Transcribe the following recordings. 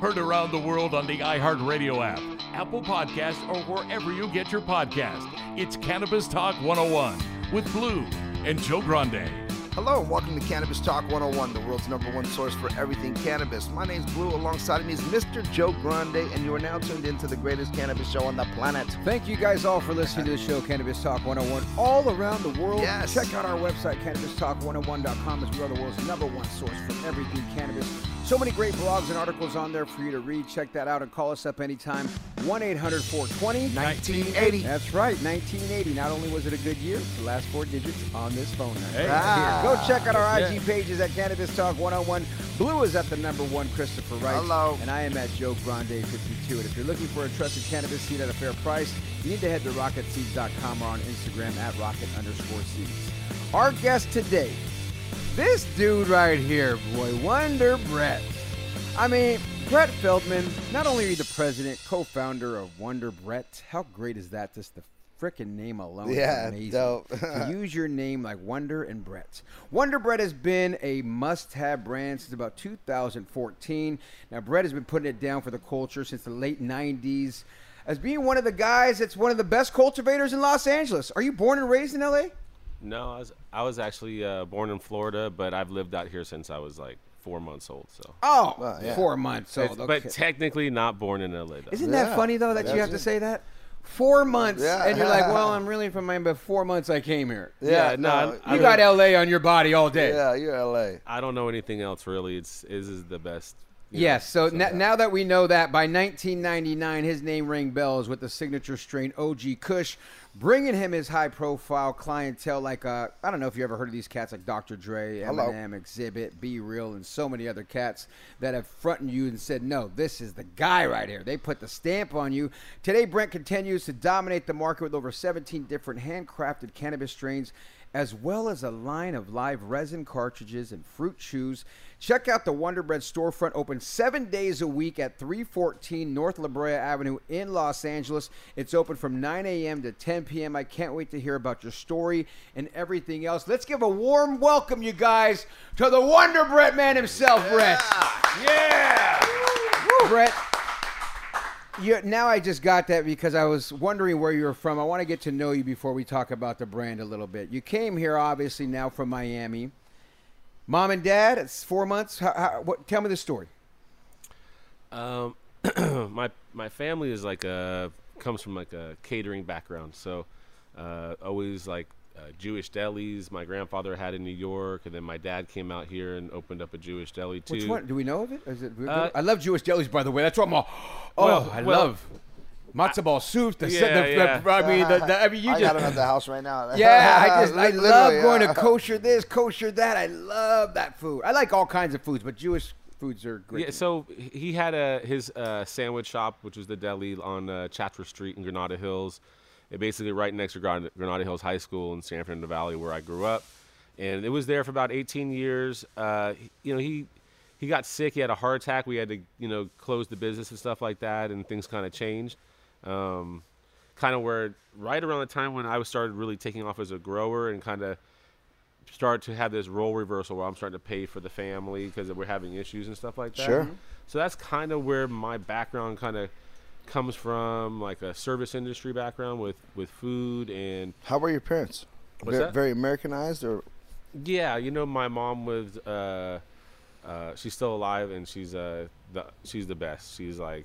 Heard around the world on the iHeartRadio app, Apple Podcast, or wherever you get your podcast. It's Cannabis Talk 101 with Blue and Joe Grande. Hello and welcome to Cannabis Talk 101, the world's number one source for everything cannabis. My name's Blue. Alongside me is Mr. Joe Grande, and you are now tuned into the greatest cannabis show on the planet. Thank you guys all for listening to the show, Cannabis Talk 101, all around the world. Yes. Check out our website, CannabisTalk101.com, as we are the world's number one source for everything cannabis. So many great blogs and articles on there for you to read. Check that out and call us up anytime. 1 800 420 1980. That's right, 1980. Not only was it a good year, the last four digits on this phone number. Hey. Ah. Go ah, check out our IG pages at Cannabis Talk 101. Blue is at the number one, Christopher Wright. Hello. And I am at Joe Grande 52. And if you're looking for a trusted cannabis seed at a fair price, you need to head to rocketseeds.com or on Instagram at rocket underscore seeds. Our guest today, this dude right here, boy, Wonder Brett. I mean, Brett Feldman, not only are you the president, co-founder of Wonder Brett, how great is that? Just the freaking name alone Yeah, is amazing. dope. use your name like Wonder and Brett. Wonder Brett has been a must-have brand since about 2014. Now, Brett has been putting it down for the culture since the late 90s. As being one of the guys that's one of the best cultivators in Los Angeles. Are you born and raised in LA? No, I was I was actually uh, born in Florida, but I've lived out here since I was like four months old. So, Oh, Well, yeah. four months It's- old. but technically not born in LA. Though. Isn't Yeah, that funny though that you that's have to say that? Four months, Yeah. and you're like, "Well, I'm really from Miami, but four months I came here." Yeah, no, I- You I got LA on your body all day. Yeah, you're LA. I don't know anything else really. It's this is the best. Yes. So, n- now that we know that, by 1999, his name rang bells with the signature strain OG Kush, bringing him his high-profile clientele. Like uh, I don't know if you ever heard of these cats like Dr. Dre, Hello. Eminem, Xzibit, Be Real, and so many other cats that have fronted you and said, "No, this is the guy right here." They put the stamp on you. Today, Brett continues to dominate the market with over 17 different handcrafted cannabis strains as well as a line of live resin cartridges and fruit chews. Check out the Wonder Brett storefront, open seven days a week at 314 North La Brea Avenue in Los Angeles. It's open from 9 a.m. to 10 p.m. I can't wait to hear about your story and everything else. Let's give a warm welcome, you guys, to the Wonder Brett man himself, Brett. Yeah! Brett, you, now I just got that because I was wondering where you're from. I want to get to know you before we talk about the brand a little bit. You came here obviously now from Miami. Mom and dad, it's four months. How, how, what, tell me the story. Um, my my family is like a comes from like a catering background, so uh, always like uh, Jewish delis. My grandfather had in New York, and then my dad came out here and opened up a Jewish deli too. Which one? Do we know of it? Is it Uh, I love Jewish delis, by the way. That's what I'm all. Oh, Well- I well- love matzo ball soup. The, Yeah, the, the- yeah. I mean, the, the, I mean, you I just. got him at the house right now. Yeah, I just I Literally, love going yeah. to kosher this, kosher that. I love that food. I like all kinds of foods, but Jewish foods are great. Yeah, so he had a his uh, sandwich shop, which was the deli on uh, Chatsworth Street in Granada Hills, it basically right next to Granada, Granada Hills High School in San Fernando Valley, where I grew up, and it was there for about 18 years. Uh, you know, he he got sick. He had a heart attack. We had to, you know, close the business and stuff like that, and things kind of changed. Um, kind of where right around the time when I was started really taking off as a grower and kind of start to have this role reversal where I'm starting to pay for the family because we're having issues and stuff like that. Sure. So that's kind of where my background kind of comes from, like a service industry background with with food and How were your parents? What's very, that? very Americanized, or yeah, you know, my mom was. Uh, uh, she's still alive, and she's uh, the she's the best. She's like,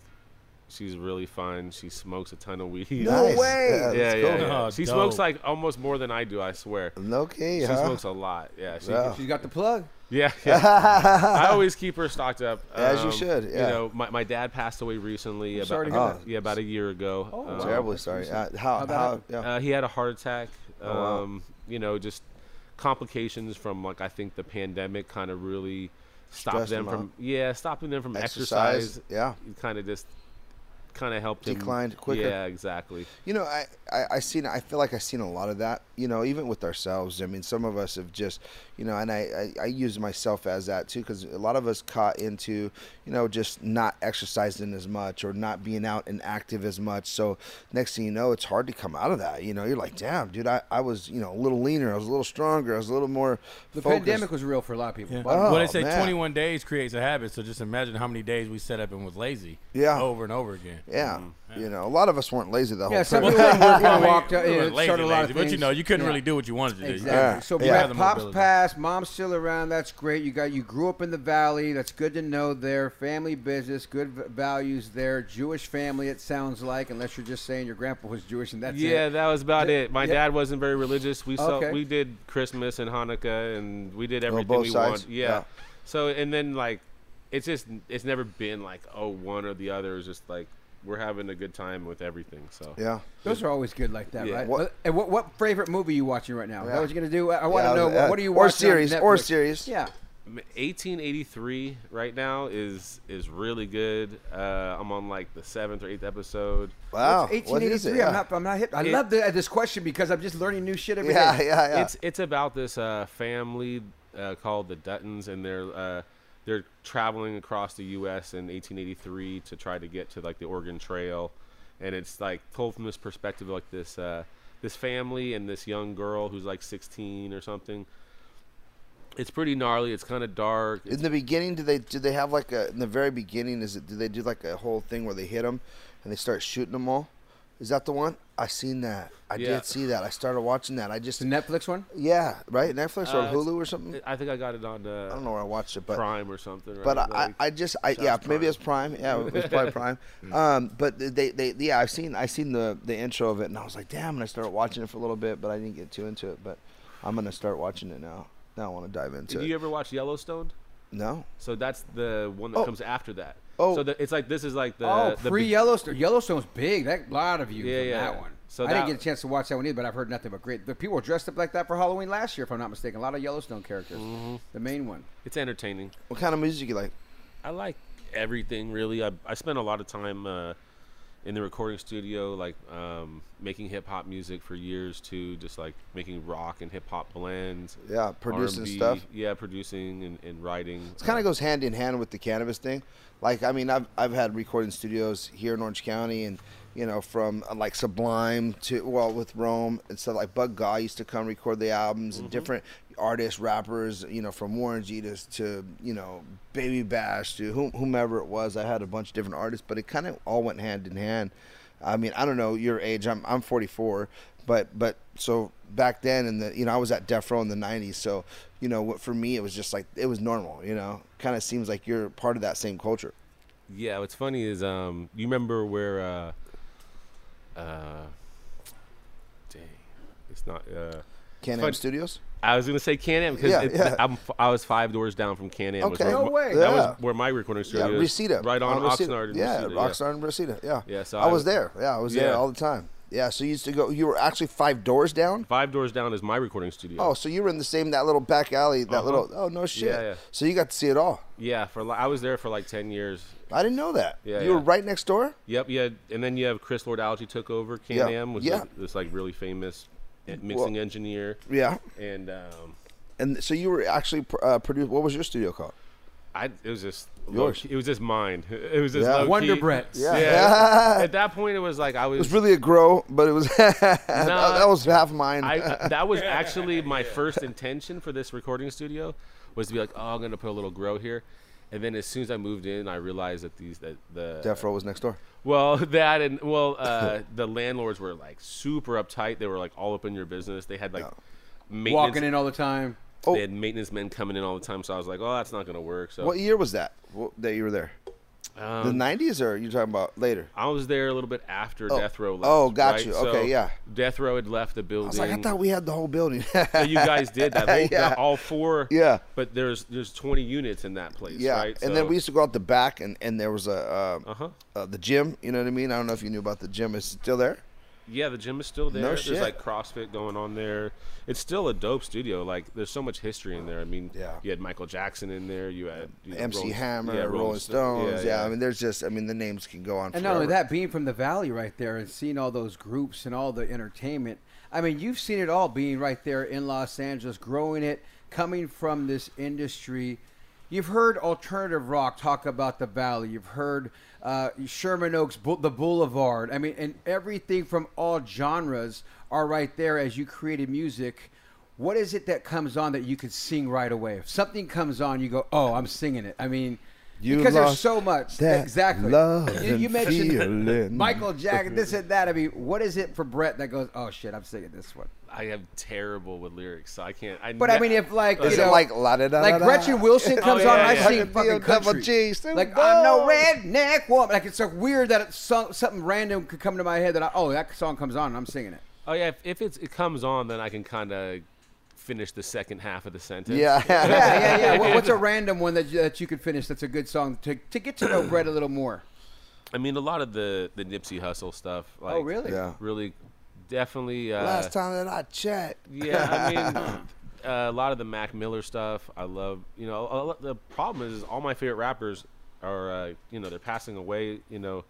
she's really fun. She smokes a ton of weed. No Nice. way. Yeah, Yeah, yeah, cool. yeah. Oh, She dope. smokes like almost more than I do. I swear. Okay, She huh? smokes a lot. Yeah, she, Wow. She's got the plug. Yeah, yeah. I always keep her stocked up. As you Um, should, yeah. You know, my, my dad passed away recently. about, sorry to hear that. Yeah, about a year ago. Oh, Um, wow. Terribly sorry. Uh, how? How'd How? Yeah. Uh, he had a heart attack. Oh, wow. Um, You know, just complications from like I think the pandemic kind of really stopped Stressed them from out. yeah stopping them from Exercise, exercise. yeah. kind of just kind of helped him Declined quicker. Yeah, exactly. You know, I, I I seen I feel like I've seen a lot of that. You know, even with ourselves. I mean, some of us have just, you know, and I I, I use myself as that too because a lot of us caught into, you know, just not exercising as much or not being out and active as much. So next thing you know, it's hard to come out of that. You know, you're like, damn, dude, I, I was you know a little leaner, I was a little stronger, I was a little more. The focused. pandemic was real for a lot of people. Yeah. Oh, well, they say man. 21 days creates a habit. So just imagine how many days we set up and was lazy. Yeah. Over and over again. Mm-hmm. Yeah, you know, a lot of us weren't lazy the whole time. Yeah, some people like, I mean, walked out, we you weren't know, lazy, started a lot lazy, of but you know, you couldn't Yeah. really do what you wanted to do. Exactly. Yeah. So Yeah. Brett, the pops passed, mom's still around. That's great. You got you grew up in the valley. That's good to know. There, family business, good values there. Jewish family. It sounds like, unless you're just saying your grandpa was Jewish and that's it. yeah, it. that was about Th- it. My yeah. dad wasn't very religious. We saw Okay. we did Christmas and Hanukkah and we did Well, everything both we sides, wanted. Yeah. yeah. So and then like it's just it's never been like oh one or the other. It's just like we're having a good time with everything. So yeah. Those are always good like that, Yeah. right? What- What, and what, what favorite movie you watching right now? Is Yeah. that what you're gonna do? I, I want to Yeah, know uh, what are you or watching? series, or series. Yeah. 1883 right now is is really good. Uh, I'm on like the seventh or eighth episode. Wow. What's What is it? 1883. Yeah. I'm not. I'm not hip. I It- love the, this question because I'm just learning new shit every day. yeah, yeah, yeah. It's it's about this uh, family uh, called the Duttons, and they're uh, they're traveling across the U.S. in 1883 to try to get to like the Oregon Trail, and it's like told from this perspective, like this uh, this family and this young girl who's like 16 or something. It's pretty gnarly. It's kind of dark. in the beginning, do they do they have like a in the very beginning? Is it do they do like a whole thing where they hit them and they start shooting them all? Is that the one? I seen that. I Yeah. did see that. I started watching that. I just The Netflix one. yeah, right Netflix or Uh, Hulu or something. I think I got it on uh, I don't know where I watched it, but Prime or something. Right? but I, Like- I, just I yeah maybe it's Prime yeah it was probably Prime um but they, they yeah I've seen I seen the the intro of it and I was like damn and I started watching it for a little bit but I didn't get too into it but I'm gonna start watching it now now I want to dive into Did it you ever watch Yellowstone? no So that's the one that Oh. comes after that. Oh. so the, it's like this is like the oh, the pre be- Yellowstone. Yellowstone's big. That a lot of views Yeah, on yeah. that one. So I didn't get a chance to watch that one either, but I've heard nothing but great. The people were dressed up like that for Halloween last year, if I'm not mistaken. A lot of Yellowstone characters. Mm-hmm. The main one. It's entertaining. what kind of music you like I like everything really. I I spent a lot of time uh, in the recording studio, like um, making hip hop music for years too. Just like making rock and hip hop blends. Yeah, producing R&B, stuff. Yeah, producing and, and writing. It kind of goes hand in hand with the cannabis thing. Like, I mean, I've I've had recording studios here in Orange County, and you know, from uh, like Sublime to well, with Rome and stuff like Bud Gaugh used to come record the albums, and different artists, rappers, you know, from Warren G to, to you know, Baby Bash to whom, whomever it was. I had a bunch of different artists, but it kind of all went hand in hand. I mean, I don't know your age. I'm I'm 44, but but so back then in the you know I was at Death Row in the 90s, so you know what for me it was just like it was normal. You know, kind of seems like you're part of that same culture. Yeah, what's funny is um, you remember where uh, uh, dang, it's not. Uh, Can Fun- Am Studios. I was gonna say Can Am because Yeah, yeah. I'm, I was five doors down from Can Am. Okay. where No way. That Yeah. was where my recording studio is. Reseda. Right on, Reseda. Oxnard. and Yeah, Reseda, Oxnard and Reseda. Yeah. Yeah, so I, I- was there. Yeah, I was there all the time. Yeah, so you used to go. You were actually five doors down. Five doors down is my recording studio. Oh, so you were in the same that little back alley, that Uh-huh. little. Oh no shit. Yeah, yeah. So you got to see it all. yeah. For I was there for like ten years. I didn't know that. Yeah, you were right next door. Yep. Yeah. And then you have Chris Lord-Alge took over. Can Yeah, Am was yeah. like, this like really famous mixing engineer. Yeah. And um, And so you were actually uh, produced. What was your studio called? I it was just Yours. low- It was just mine. It was just Yeah. Wonder key. Bread. Yeah. Yeah. At that point, it was like I was. It was really a grow, but it was that, that was half mine. I, that was actually my first intention for this recording studio was to be like, oh, I'm gonna put a little grow here, and then as soon as I moved in, I realized that these that the Death Row was next door. well that and well uh, the landlords were like super uptight. They were like all up in your business. They had like maintenance. Walking in all the time. Oh. They had maintenance men coming in all the time. So I was like, oh, that's not gonna work. So What year was that? What, that you were there? um, the '90s, or you talking about later? I was there a little bit after Oh. Death Row left. Oh, got right? you. So Okay, yeah. Death Row had left the I building. was like, I thought we had the whole building. So you guys did that. Yeah. all four. Yeah. But there's there's 20 units in that place. yeah, Right. and then we used to go out the back, and, and there was a uh, Uh-huh. uh, the gym. You know what I mean? I don't know if you knew about the gym. Is still there? Yeah, the gym is still there. No there's shit. like CrossFit going on there. It's still a dope studio. Like there's so much history in there. I mean, Yeah. you had Michael Jackson in there. You had you know, MC Rolling- Hammer, yeah, Rolling, Sto- Stones. Yeah, I mean, there's just, I mean, the names can go on. Forever. And not only that, being from the valley right there and seeing all those groups and all the entertainment. I mean, you've seen it all being right there in Los Angeles, growing it, coming from this industry. You've heard alternative rock talk about the valley. You've heard uh, Sherman Oaks, the Boulevard. I mean, and everything from all genres are right there as you created music. What is it that comes on that you could sing right away? If something comes on, you go, "Oh, I'm singing it." I mean, You because there's so much. that exactly. love you, you mentioned feeling. Michael Jackson, this and that. I mean, what is it for Brett that goes, "Oh shit, I'm singing this one"? I am terrible with lyrics, so I can't. I But I mean, if like Is you it know, like la da da like da da? Gretchen Wilson oh, comes Oh, on, yeah, I yeah. sing Fucking fucking double country. G, Snoop like I'm no Dogg. redneck woman. Like it's so weird that it's so, something random could come to my head that I, oh that song comes on and I'm singing it. oh yeah, if, if it's, it comes on, then I can kind of finish the second half of the sentence. Yeah. Yeah, yeah, yeah. What- What's a random one that you, that you could finish? That's a good song to to get to know Brett a little more. I mean, a lot of the the Nipsey Hussle stuff. Like, oh really? Yeah. Really, definitely. Uh, Last time that I checked. Yeah, I mean, uh, a lot of the Mac Miller stuff. I love. You know, a lot, the problem is all my favorite rappers are, uh, you know, they're passing away. You know,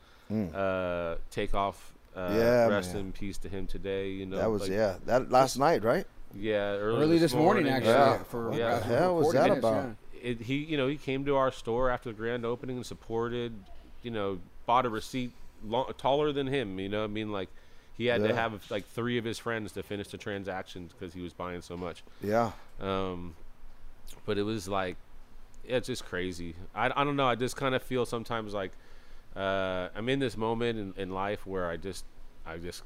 uh, Takeoff. Uh. Yeah, rest man. in peace to him today. You know, That was like, yeah. That last night, right? Yeah, early, Early this morning, actually. Yeah. For What the hell was that this, about? yeah. It, he, you know, he came to our store after the grand opening and supported. You know, bought a receipt long, taller than him. You know, I mean, like. He had to have like three of his friends to finish the transaction because he was buying so much. Yeah. Um, but it was like, it's just crazy. I, I don't know. I just kind of feel sometimes like uh, I'm in this moment in, in life where I just, I just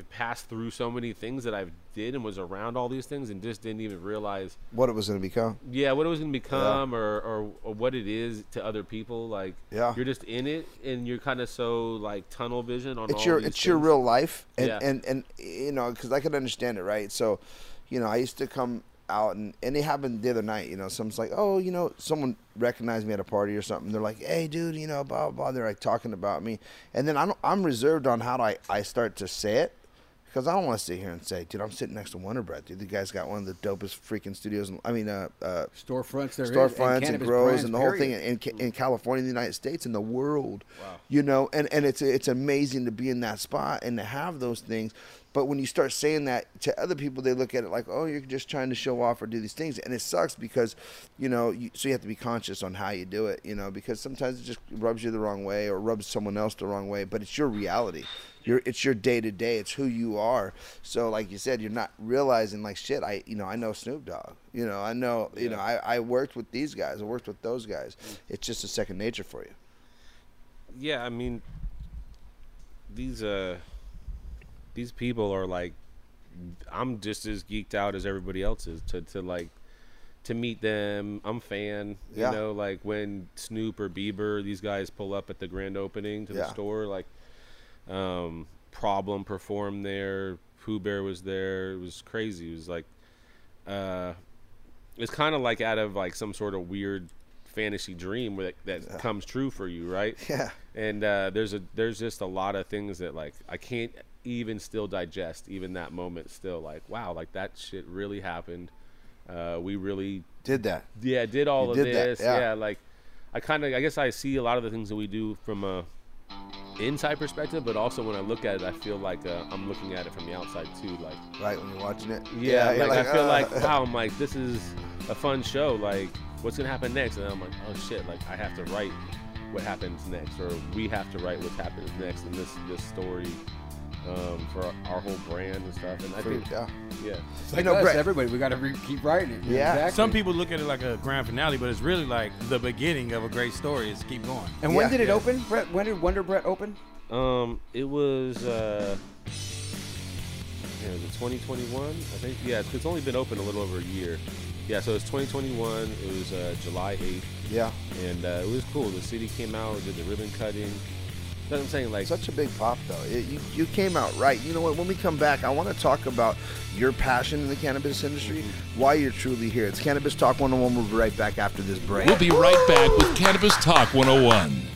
it passed through so many things that I've did and was around all these things and just didn't even realize, What it was going to become. yeah, what it was going to become or, or, or what it is to other people. Like, Yeah. you're just in it and you're kind of so like tunnel vision on it's all your it's your real life and Yeah. and and you know because i can understand it right so you know i used to come out and and it happened the other night you know someone's like oh you know someone recognized me at a party or something they're like hey dude you know blah blah, blah. they're like talking about me and then i'm, I'm reserved on how I, I start to say it because I don't want to sit here and say, dude, I'm sitting next to Wonder Brett. Dude, the guy's got one of the dopest freaking studios. In, I mean, uh, uh, Storefronts there, is, storefronts and, cannabis grows and the whole thing period. in, in, in California, in the United States, in the world. Wow. You know, and, and it's it's amazing to be in that spot and to have those things. But when you start saying that to other people, they look at it like, oh, you're just trying to show off or do these things, and it sucks because, you know, you, so you have to be conscious on how you do it, you know, because sometimes it just rubs you the wrong way or rubs someone else the wrong way. But it's your reality. Your, it's your day to day. It's who you are. So, like you said, you're not realizing like shit. I, you know, I know Snoop Dogg. You know, I know, you know, I, I worked with these guys. I worked with those guys. It's just a second nature for you. yeah, I mean, these uh, these people are like, I'm just as geeked out as everybody else is to to like to meet them. I'm fan. Yeah. You know, like when Snoop or Bieber, these guys pull up at the grand opening to the Yeah. store, like um, Problem performed there. Pooh Bear was there. It was crazy. It was like, uh, it's kind of like out of like some sort of weird fantasy dream where that, that comes true for you, right? Yeah. And uh, there's a there's just a lot of things that like I can't even still digest even that moment. Still like wow, like that shit really happened. Uh, we really Did that. yeah did all You of did this. yeah. yeah. like I kind of I guess I see a lot of the things that we do from a inside perspective, but also when I look at it, I feel like uh, I'm looking at it from the outside too. Like Right when you're watching it. yeah, you're like, I feel uh, like wow, I'm like this is a fun show. Like what's gonna happen next? And I'm like, oh shit, like I have to write what happens next, or we have to write what happens next in this this story um, for our, our whole brand and stuff. And I For- think, yeah. yeah, Like know, us, Brett- everybody, we got to re- keep writing it. Yeah. exactly. Some people look at it like a grand finale, but it's really like the beginning of a great story. Is keep going. And when Yeah. did it Yeah. open, Brett? When did Wonder Brett open? Um, it was uh, yeah, was it 2021? I think yeah, it's, it's only been open a little over a year. Yeah, so it's 2021. It was uh, July 8th, Yeah. and uh, it was cool. The city came out, did the ribbon cutting. That's what I'm saying, like Such a big pop, though. It, you, you came out right. You know what? When we come back, I want to talk about your passion in the cannabis industry, mm-hmm. why you're truly here. It's Cannabis Talk 101. We'll be right back after this break. We'll be right back with Cannabis Talk 101.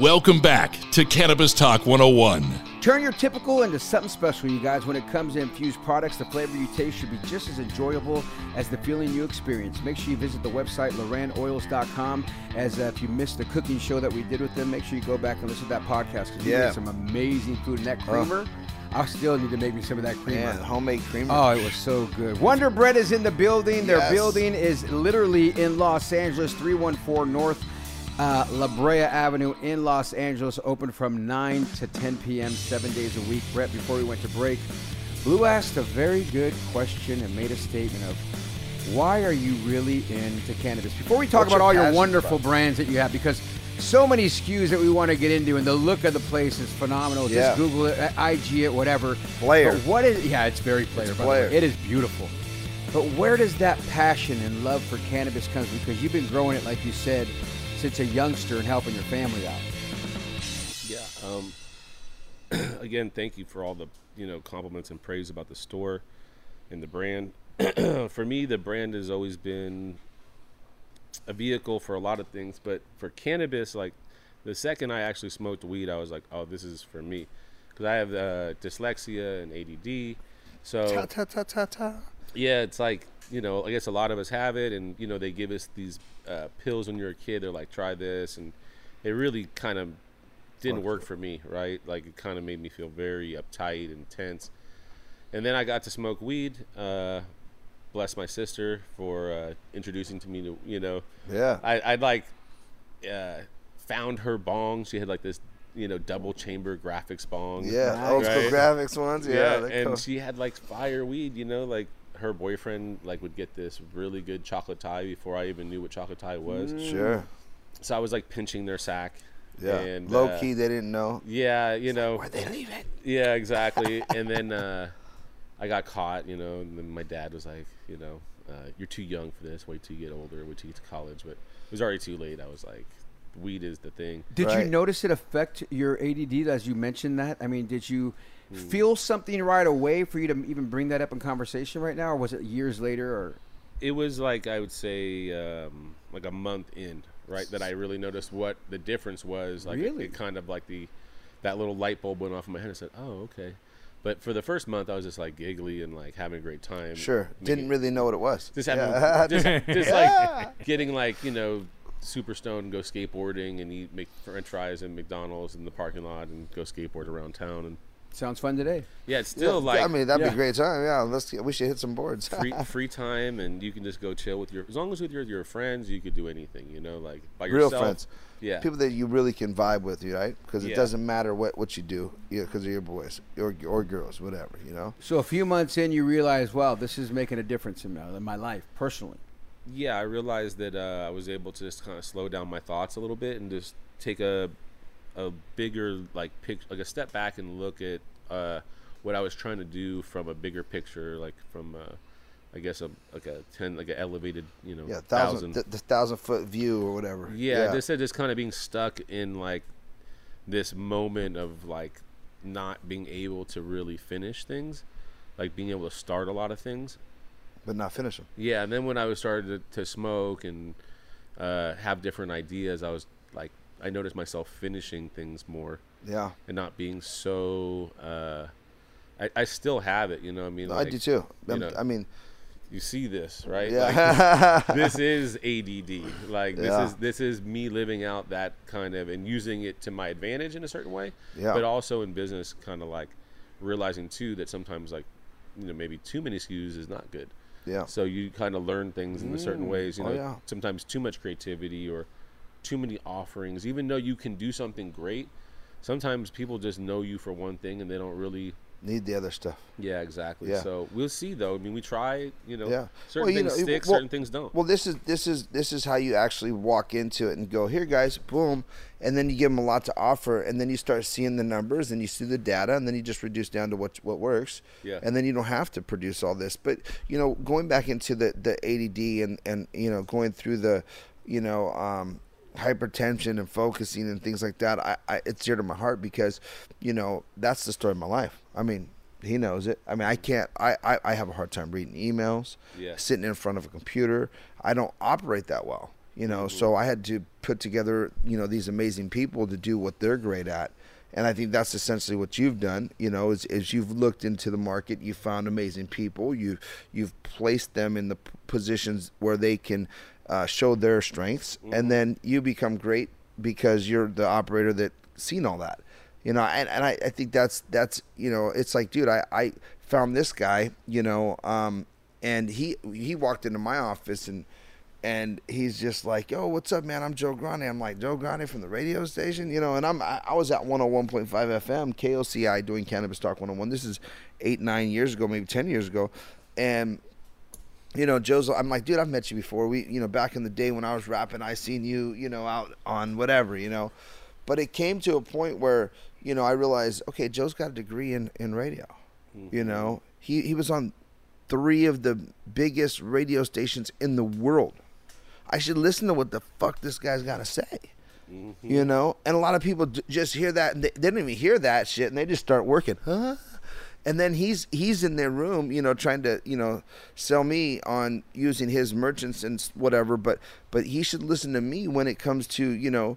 Welcome back to Cannabis Talk 101. Turn your typical into something special, you guys. When it comes to infused products, the flavor you taste should be just as enjoyable as the feeling you experience. Make sure you visit the website, LorAnnOils.com. As uh, if you missed the cooking show that we did with them, make sure you go back and listen to that podcast because we Yeah. made some amazing food. And that creamer, I still need to make me some of that creamer. Man, homemade creamer. Oh, it was so good. Wonder Brett is in the building. Their building is literally in Los Angeles, 314 North uh, La Brea Avenue in Los Angeles. Open from 9 to 10 p.m., seven days a week. Brett, before we went to break, Blue asked a very good question and made a statement of why are you really into cannabis? Before we talk What's about your all your wonderful bro? brands that you have, because so many SKUs that we want to get into, and the look of the place is phenomenal. Yeah. Just Google it, uh, IG it, whatever. Player. But what is? Yeah, it's very player. It's by the way. player. It is beautiful. But where does that passion and love for cannabis comes? Because you've been growing it, like you said, since a youngster and helping your family out. Yeah. Um, again, thank you for all the you know compliments and praise about the store and the brand. for me, the brand has always been a vehicle for a lot of things, but for cannabis, like the second I actually smoked weed, I was like, oh, this is for me, because I have uh, dyslexia and ADD. So Ta ta ta ta ta. yeah, it's like you know, I guess a lot of us have it, and you know, they give us these uh, pills when you're a kid. They're like, try this, and it really kind of didn't work for me, right? Like it kind of made me feel very uptight and tense. And then I got to smoke weed. Uh, bless my sister for uh, introducing to me to you know. Yeah. I I like uh, found her bong. She had like this you know double chamber Graffix bong. Yeah. Old school Graffix ones. Yeah. they're and cool. she had like fire weed, you know, like her boyfriend like would get this really good chocolate Thai before I even knew what chocolate Thai was. Sure. So I was like pinching their sack. Yeah. And, Low uh, key, they didn't know. Yeah, you know. Where'd they leave it? Yeah, exactly. and then uh, I got caught, you know, and then my dad was like, you know, uh, you're too young for this. Wait till you get older. Wait till you get to college. But it was already too late. I was like, weed is the thing. Did you notice it affect your ADD as you mentioned that? I mean, did you Feel something right away for you to even bring that up in conversation right now, or was it years later? Or It was like I would say um, like a month in, right, that I really noticed what the difference was. Like it- Really? it, kind of like the that little light bulb went off in my head and said, "Oh, okay." But for the first month, I was just like giggly and like having a great time. Sure. making- Didn't really know what it was. just having Yeah. just, just like getting like you know super stoned and go skateboarding and eat make french fries and mcdonald's in the parking lot and go skateboard around town and sounds fun today. yeah it's still Yeah, like I mean, that'd yeah. be a great time. Yeah, let's. Get, we should hit some boards. free free time and you can just go chill with your as long as with your your friends you could do anything you know like by Real friends. yeah People that you really can vibe with, you right? Because it Yeah. doesn't matter what what you do, yeah, because of your boys or or girls, whatever, you know. So a few months in, you realize, wow, this is making a difference in my, in my life personally. yeah, I realized that uh, I was able to just kind of slow down my thoughts a little bit and just take a a bigger like pic like a step back and look at uh, what I was trying to do from a bigger picture, like from uh, I guess a like a ten like an elevated you know Yeah, thousand the, the thousand foot view or whatever. Yeah, instead of just kind of being stuck in like this moment of like not being able to really finish things, like being able to start a lot of things. but not finish them. Yeah, and then when I was started to, to smoke and uh, have different ideas, I was I noticed myself finishing things more Yeah, and not being so. Uh, I, I still have it, you know. I mean, I like, do too. you know, I mean, you see this, right? yeah, Like, this is ADD. Like this Yeah. is this is me living out that kind of and using it to my advantage in a certain way. Yeah. But also in business, kind of like realizing too that sometimes like you know maybe too many SKUs is not good. yeah, So you kind of learn things in certain ways. You Oh, know, yeah. sometimes too much creativity or too many offerings. Even though you can do something great, sometimes people just know you for one thing and they don't really. need the other stuff. Yeah, exactly. Yeah. So we'll see though. I mean, we try. You know, Yeah. certain Well, you things know, stick, well- certain things don't. Well, this is this is this is how you actually walk into it and go, here, guys, boom, and then you give them a lot to offer, and then you start seeing the numbers, and you see the data, and then you just reduce down to what what works, Yeah. and then you don't have to produce all this. But you know, going back into the the ADD and and you know going through the, you know. um hypertension and focusing and things like that I, I it's dear to my heart because you know that's the story of my life. I mean he knows it. I mean i can't i i, I have a hard time reading emails Yeah. sitting in front of a computer. I don't operate that well you know so mm-hmm. i had to put together you know these amazing people to do what they're great at. And i think that's essentially what you've done you know is, is you've looked into the market you found amazing people you you've placed them in the positions where they can uh, show their strengths and then you become great because you're the operator that seen all that. You know and, and I, I think that's that's you know it's like dude I, I found this guy you know um and he he walked into my office and and he's just like yo what's up man? I'm joe grande. I'm like joe grande from the radio station? You know and i'm i, I was at 101.5 fm koci doing cannabis talk 101 this is eight nine years ago maybe 10 years ago. And you know, Joe's. I'm like, dude, I've met you before. We, you know, back in the day when I was rapping, I seen you, you know, out on whatever, you know. But it came to a point where, you know, I realized, okay, Joe's got a degree in in radio. You mm-hmm. know, he he was on three of the biggest radio stations in the world. I should listen to what the fuck this guy's got to say. Mm-hmm. You know, and a lot of people d- just hear that and they, they don't even hear that shit, and they just start working, huh? And then he's he's in their room, you know, trying to you know sell me on using his merchants and whatever. But but he should listen to me when it comes to you know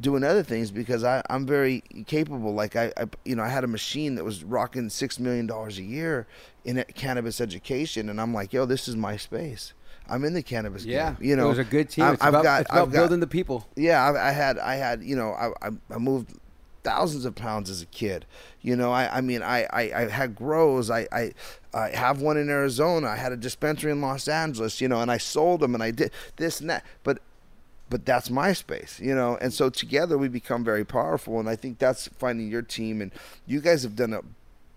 doing other things because I I'm very capable. Like I, I you know I had a machine that was rocking six million dollars a year in cannabis education, and I'm like, yo, this is my space. I'm in the cannabis Yeah, game. You know, it was a good team. I- it's I've about, got- it's about I've got- building the people. yeah, I, I had, I had, you know, I, I, I moved thousands of pounds as a kid. You know, I, I mean, I, I, I had grows. I, I, I have one in Arizona. I had a dispensary in Los Angeles. You know, and I sold them, and I did this and that. But, but that's my space. You know, and so together we become very powerful. And I think that's finding your team, and you guys have done a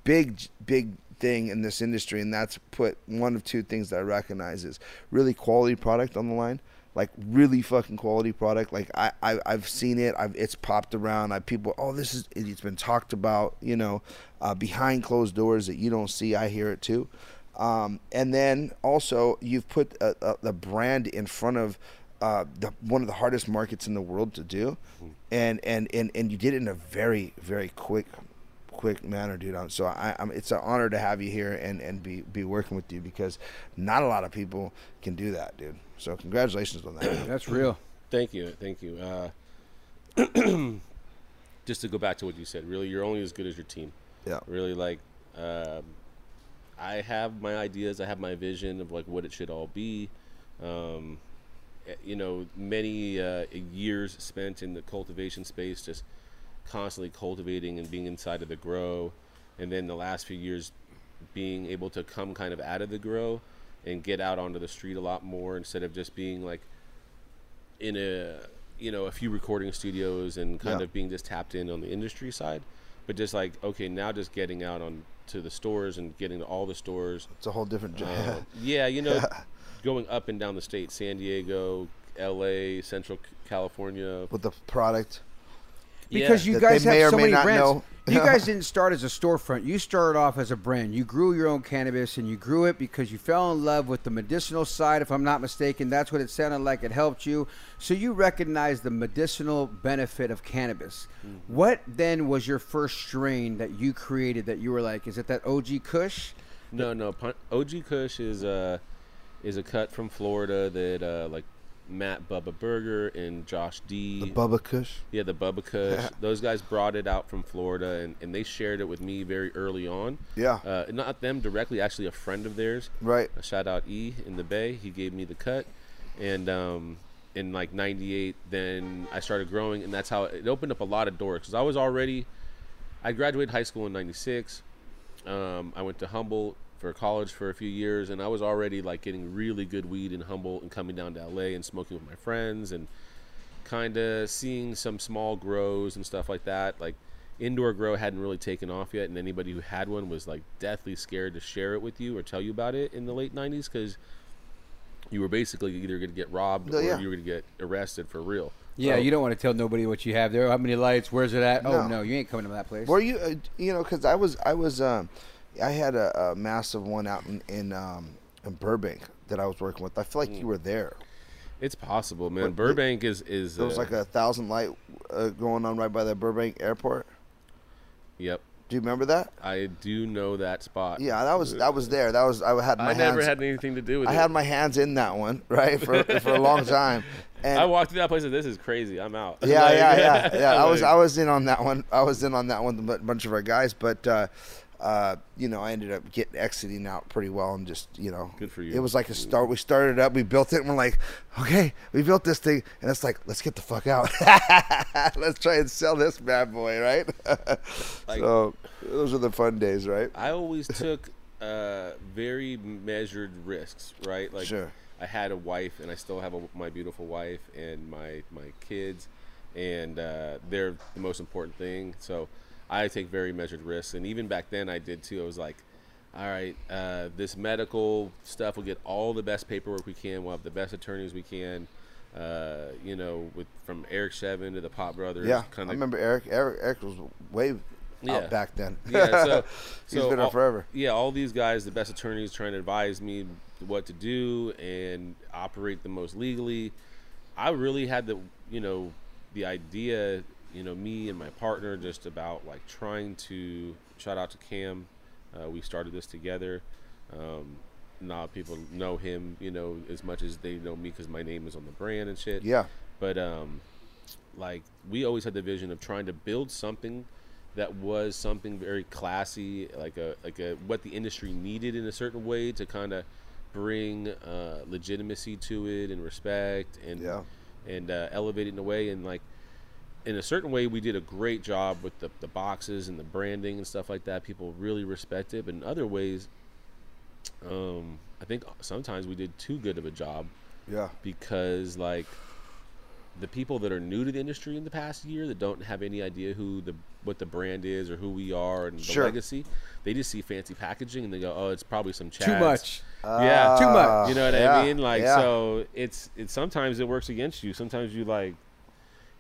big, big thing in this industry, and that's put one of two things that I recognize is really quality product on the line. Like really fucking quality product. Like I, I I've seen it. I've it's popped around. I people oh this is it's been talked about. You know, uh, behind closed doors that you don't see. I hear it too. Um, and then also you've put a, a, the brand in front of uh, the, one of the hardest markets in the world to do, and, and, and, and you did it in a very very quick quick manner, dude. Um, So I, I'm, it's an honor to have you here and, and be, be working with you because not a lot of people can do that, dude. So congratulations on that. That's real. Thank you, thank you. Uh, just to go back to what you said, really, you're only as good as your team. Yeah. Really, like, um, I have my ideas, I have my vision of like what it should all be. Um, eh, you know, many uh, years spent in the cultivation space, just constantly cultivating and being inside of the grow, and then the last few years being able to come kind of out of the grow and get out onto the street a lot more instead of just being like in a you know a few recording studios and kind Yeah. of being just tapped in on the industry side but just like okay now just getting out on to the stores and getting to all the stores It's a whole different. uh, yeah you know going up and down the state san diego la central california with the product. Because Yeah. you guys have so many brands. you guys didn't start as a storefront. You started off as a brand. You grew your own cannabis, and you grew it because you fell in love with the medicinal side. If I'm not mistaken, that's what it sounded like. It helped you, so you recognized the medicinal benefit of cannabis. Mm-hmm. What then was your first strain that you created that you were like, is it that OG Kush? No, no. OG Kush is uh is a cut from Florida that uh like Matt Bubba Berger and Josh D. The Bubba Kush. yeah, the Bubba Kush. Those guys brought it out from Florida and, and they shared it with me very early on. Yeah. Uh, not them directly, actually a friend of theirs. Right. A shout out E in the Bay. He gave me the cut, and um, in like '98, then I started growing, and that's how it opened up a lot of doors. Because I was already, I graduated high school in '96. Um, I went to Humboldt for college for a few years, and I was already like getting really good weed in Humboldt and coming down to LA and smoking with my friends and kind of seeing some small grows and stuff like that. Like indoor grow hadn't really taken off yet, and anybody who had one was like deathly scared to share it with you or tell you about it in the late '90s because you were basically either going to get robbed No, or yeah. you were going to get arrested for real. Yeah, So- you don't want to tell nobody what you have there. How many lights? Where's it at? No. Oh no, you ain't coming to that place. Were you, uh, you know, because I was, I was, um, I had a, a massive one out in in, um, in Burbank that I was working with. I feel like you were there. It's possible, man. What- Burbank is is There was uh, like a thousand light uh, going on right by the Burbank airport. yep. Do you remember that? I do know that spot. Yeah, that was that was there. That was I had my I never hands. had anything to do with it. I it. had my hands in that one right for for a long time. And I walked through that place and this is crazy. I'm out. yeah, Like- yeah, yeah, yeah. I was I was in on that one. I was in on that one with a bunch of our guys, but uh, uh, you know, I ended up getting exiting out pretty well and just you know, Good for you. It was like a start. We started up, we built it, and we're like, okay, we built this thing, and it's like, let's get the fuck out. let's try and sell this bad boy, right? Like- so those are the fun days, right? I always took uh, very measured risks, right? Like Sure. I had a wife, and I still have a, my beautiful wife and my my kids, and uh, they're the most important thing. So I take very measured risks, and even back then I did too. I was like, all right, uh, this medical stuff, we'll get all the best paperwork we can. We'll have the best attorneys we can. Uh, you know, with from Eric Shevin to the Pop Brothers. Yeah, kind I remember Eric. Eric, Eric was way Yeah. out back then. yeah, so, He's so been all, forever. Yeah, all these guys, the best attorneys, trying to advise me what to do and operate the most legally. I really had the, you know, the idea, you know, me and my partner just about like trying to shout out to Cam. Uh, we started this together. Um, not people know him, you know, as much as they know me because my name is on the brand and shit. Yeah. But um, like we always had the vision of trying to build something that was something very classy, like a like a what the industry needed in a certain way to kind of bring uh, legitimacy to it and respect and Yeah. and uh, elevate it in a way and like in a certain way we did a great job with the, the boxes and the branding and stuff like that people really respect it but in other ways um, i think sometimes we did too good of a job Yeah. because like the people that are new to the industry in the past year that don't have any idea who the what the brand is or who we are and the legacy, they just see fancy packaging and they go, "Oh, it's probably some Chads. Too much. yeah, Too much. You know what yeah, I mean? Like yeah. so, it's it's sometimes it works against you. Sometimes you like,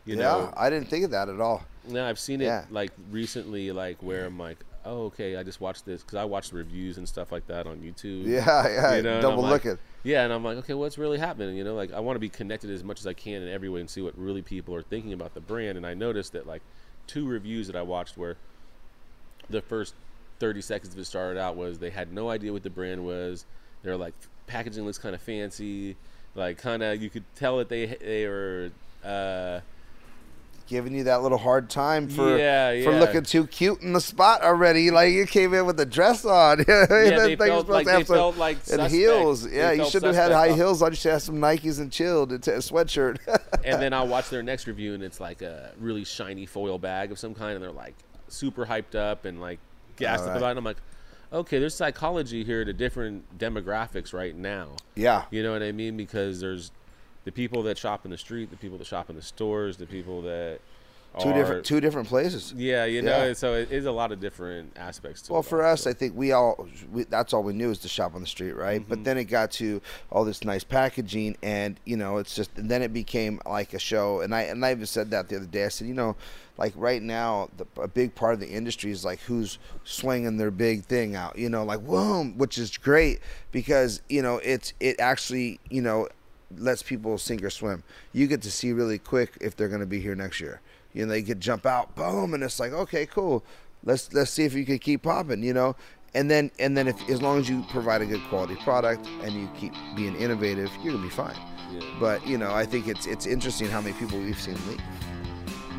you yeah, know, I didn't think of that at all. no, I've seen it Yeah. like recently, like where I'm like, oh, okay, I just watched this because I watch the reviews and stuff like that on YouTube. Yeah, yeah, You know, double I'm like- looking. Yeah, and I'm like, okay, what's really happening? You know, like I want to be connected as much as I can in every way and see what really people are thinking about the brand. And I noticed that like two reviews that I watched where the first 30 seconds of it started out was they had no idea what the brand was. They're like packaging looks kind of fancy, like kind of you could tell that they they were. Uh, Giving you that little hard time for Yeah, for yeah. looking too cute in the spot already. Like you came in with a dress on. yeah, they felt like- they felt like and heels. They Yeah, you should have had high off- heels on. You should have some Nikes and chilled and t- a sweatshirt. and then I'll watch their next review, and it's like a really shiny foil bag of some kind, and they're like super hyped up and like gassed up Alright. about it. And I'm like, okay, there's psychology here to different demographics right now. yeah, You know what I mean? Because there's the people that shop in the street, the people that shop in the stores, the people that two are, different two different places. Yeah, you know, Yeah. so it is a lot of different aspects to Well, for us, so. I think we all we, that's all we knew is to shop on the street, right? Mm-hmm. But then it got to all this nice packaging, and you know, it's just and then it became like a show. And I and I even said that the other day. I said, you know, like right now, the, a big part of the industry is like who's swinging their big thing out, you know, like boom, which is great because you know it's it actually you know lets people sink or swim. You get to see really quick if they're going to be here next year. You know, they could jump out, boom, and it's like, okay, cool. Let's let's see if you can keep popping. You know, and then and then if as long as you provide a good quality product and you keep being innovative, you're gonna be fine. Yeah. But you know, I think it's it's interesting how many people we've seen leave.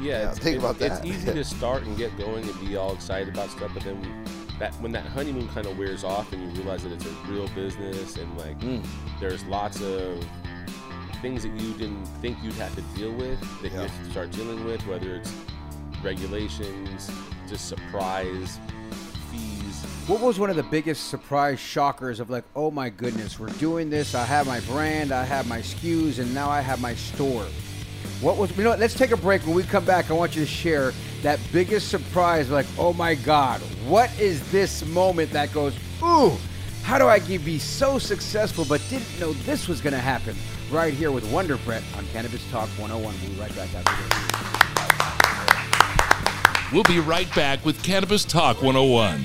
yeah, Yeah, it's, think it's, about it's easy to start and get going and be all excited about stuff, but then that when that honeymoon kind of wears off and you realize that it's a real business and like Mm. there's lots of things that you didn't think you'd have to deal with that you Yeah. have to start dealing with, whether it's regulations, just surprise fees. What was one of the biggest surprise shockers of like, oh my goodness, we're doing this. I have my brand, I have my SKUs, and now I have my store. What was you know? what, Let's take a break. When we come back, I want you to share that biggest surprise. Like, oh my God, what is this moment that goes, ooh? How do I be so successful, but didn't know this was going to happen? Right here with Wonder Brett on Cannabis Talk 101. We'll be right back after this. We'll be right back with Cannabis Talk 101.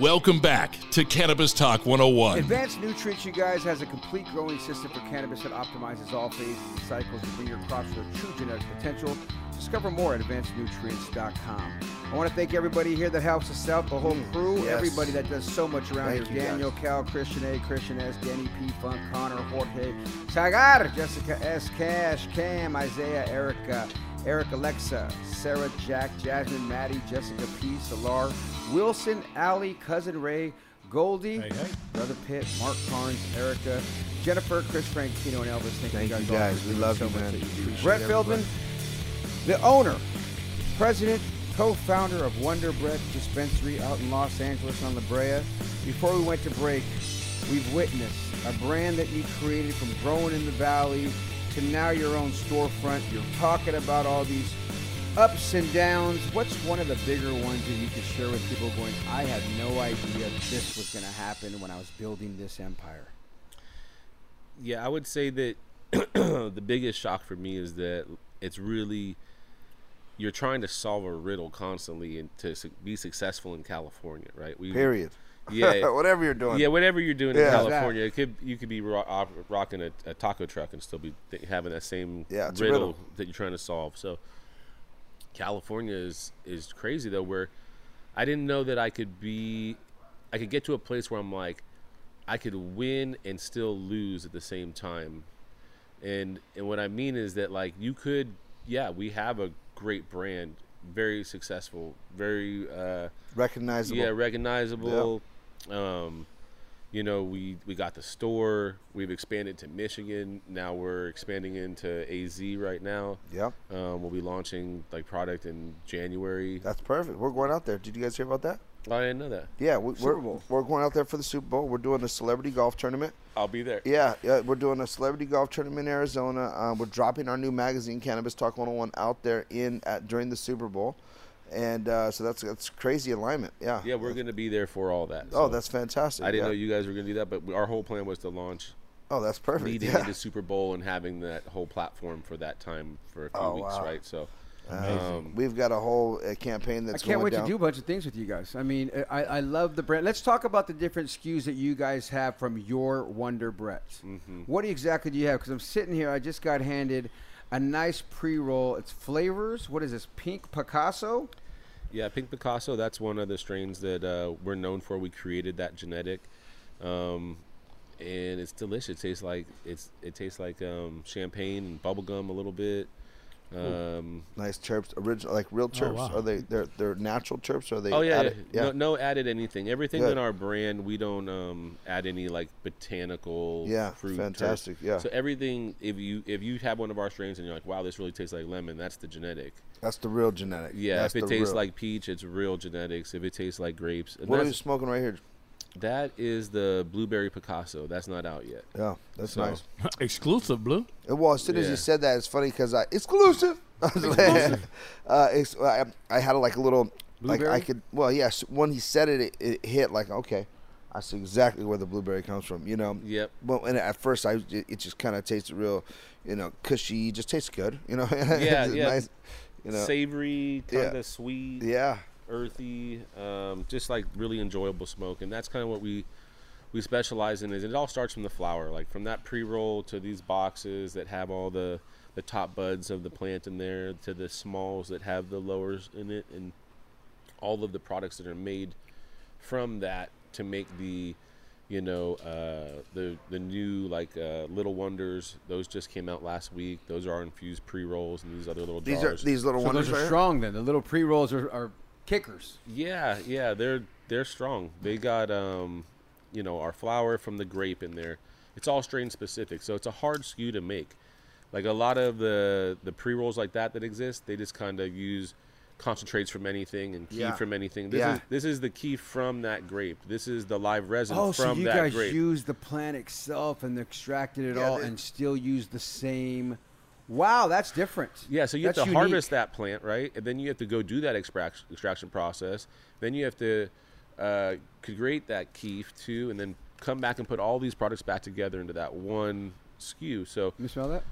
Welcome back to Cannabis Talk 101. Advanced Nutrients, you guys, has a complete growing system for cannabis that optimizes all phases and cycles to bring your crops to their true genetic potential. Discover more at advancednutrients.com. I want to thank everybody here that helps us out, the whole crew, yes. everybody that does so much around Thank here. you, Daniel, guys. Cal, Christian A, Christian S, Danny P, Funk, Connor, Jorge, Sagar, Jessica S, Cash, Cam, Isaiah, Erica, Eric, Alexa, Sarah, Jack, Jasmine, Maddie, Jessica P, Solar, Wilson, Ali, Cousin Ray, Goldie, Hey, hey. Brother Pitt, Mark Carnes, Erica, Jennifer, Chris Frankino, and Elvis. Thank, Thank you you, guys, all guys. We love so you, man. you Brett. Feldman, the owner, president, co-founder of Wonder Brett Dispensary out in Los Angeles on La Brea. Before we went to break, we've witnessed a brand that you created from growing in the valley to now your own storefront. You're talking about all these ups and downs. What's one of the bigger ones that you could share with people going, I had no idea this was going to happen when I was building this empire? Yeah, I would say that the biggest shock for me is that it's really you're trying to solve a riddle constantly and to su- be successful in California, right? We, Period. Yeah, Whatever you're doing. Yeah, whatever you're doing Yeah. in California, it could you could be ro- op- rocking a, a taco truck and still be th- having that same Yeah, riddle, riddle. that you're trying to solve. So California is is crazy though, where I didn't know that I could be, I could get to a place where I'm like, I could win and still lose at the same time, and and what I mean is that like you could, yeah, we have a great brand, very successful, very. uh Recognizable. yeah, recognizable. Um, you know, we we got the store. We've expanded to Michigan. Now we're expanding into AZ right now. Yep. Um, we'll be launching like product in January. That's perfect. We're going out there. Did you guys hear about that? I didn't know that. Yeah, we, we're, we're going out there for the Super Bowl. We're doing a celebrity golf tournament. I'll be there. Yeah, yeah, we're doing a celebrity golf tournament in Arizona. Uh, we're dropping our new magazine, Cannabis Talk 101, out there in at, during the Super Bowl, and uh, so that's that's crazy alignment. Yeah. Yeah, we're gonna be there for all that. Oh, that's fantastic. I didn't yeah. know you guys were gonna do that, but our whole plan was to launch Oh, that's perfect. leading yeah. into Super Bowl and having that whole platform for that time for a few Oh, weeks, wow. right? So, um, We've got a whole uh, campaign that's. I can't going wait down. to do a bunch of things with you guys. I mean, I, I love the brand. Let's talk about the different SKUs that you guys have from your Wonder Bretts. Mm-hmm. What exactly do you have? Because I'm sitting here, I just got handed a nice pre-roll. It's flavors. What is this? Pink Picasso. Yeah, Pink Picasso. That's one of the strains that uh, we're known for. We created that genetic, um, and it's delicious. It tastes like it's it tastes like um, champagne and bubblegum a little bit. Um, nice terps, original like real terps. wow. Are they they're they're natural terps? Or are they? oh yeah, added- yeah. No, no added anything. Everything Good. in our brand, we don't um, add any like botanical. Yeah, fruit, fantastic, terps. yeah. So everything, if you if you have one of our strains and you're like, wow, this really tastes like lemon, that's the genetic. That's the real genetic. Yeah, That's if it tastes real. like peach, it's real genetics. If it tastes like grapes, What are you smoking right here? That is the blueberry Picasso. That's not out yet. Yeah, that's So- nice. Exclusive, Blue. Well, as soon as Yeah. you said that, it's funny because I exclusive. I was like- uh, ex- I, I had like a little like I Blueberry? could. Well, yes. when he said it, it, it hit like okay. I see exactly where the blueberry comes from. You know. Yep. Well, and at first, I it, it just kind of tasted real, you know, cushy. Just tastes good. You know. Yeah, It's yeah. Nice, you know. Savory, kind of Yeah. sweet, Yeah. Earthy, um, just like really enjoyable smoke, and that's kind of what we we specialize in. Is it all starts from the flower, like from that pre-roll to these boxes that have all the the top buds of the plant in there, to the smalls that have the lowers in it, and all of the products that are made from that to make the you know uh, the the new like uh, little wonders those just came out last week those are our infused pre-rolls and these other little These are these little So wonders those are right strong. Then the little pre-rolls are, are kickers. yeah yeah they're they're strong they got um you know our flower from the grape in there it's all strain specific so it's a hard SKU to make like a lot of the the pre-rolls like that that exist they just kind of use concentrates from anything and key Yeah. from anything this Yeah. is this is the key from that grape this is the live resin Oh, from so you that guys grape used the plant itself and extracted it Yeah, all they- and still use the same. Wow, that's different. Yeah, so you have to unique. harvest that plant, right? And then you have to go do that extraction extraction process. Then you have to uh, create that kief too, and then come back and put all these products back together into that one SKU. So You smell that?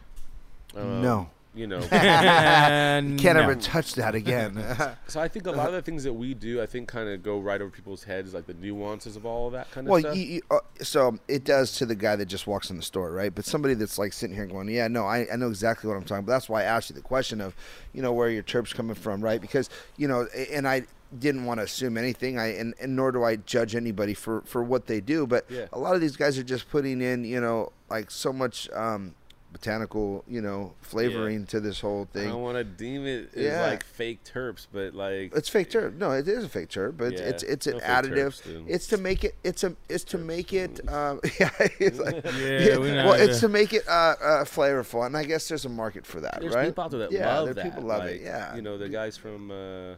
um, No. You know. And Can't no. ever touch that again. so I think a lot of the things that we do, I think, kind of go right over people's heads, like the nuances of all of that kind of well, stuff. you, you, uh, so it does to the guy that just walks in the store, right? But somebody that's like sitting here going, "Yeah, no, I, I know exactly what I'm talking." about. That's why I asked you the question of, you know, where your terps coming from, right? Because you know, and I didn't want to assume anything. I and, and nor do I judge anybody for for what they do. But Yeah. a lot of these guys are just putting in, you know, like so much. um botanical you know flavoring to this whole thing. I don't want to deem it as Yeah. like fake terps, but like It's fake terp. No, it is a fake terp, but it's Yeah, it's, it's an no additive. terps, dude. it's to make it. It's a. It's to make it. Um, yeah, it's like, Yeah, we well, it's to- to make it uh, uh, flavorful, and I guess there's a market for that, there's right? people out there that yeah, love there that. people love like, it. Yeah, you know the guys from uh,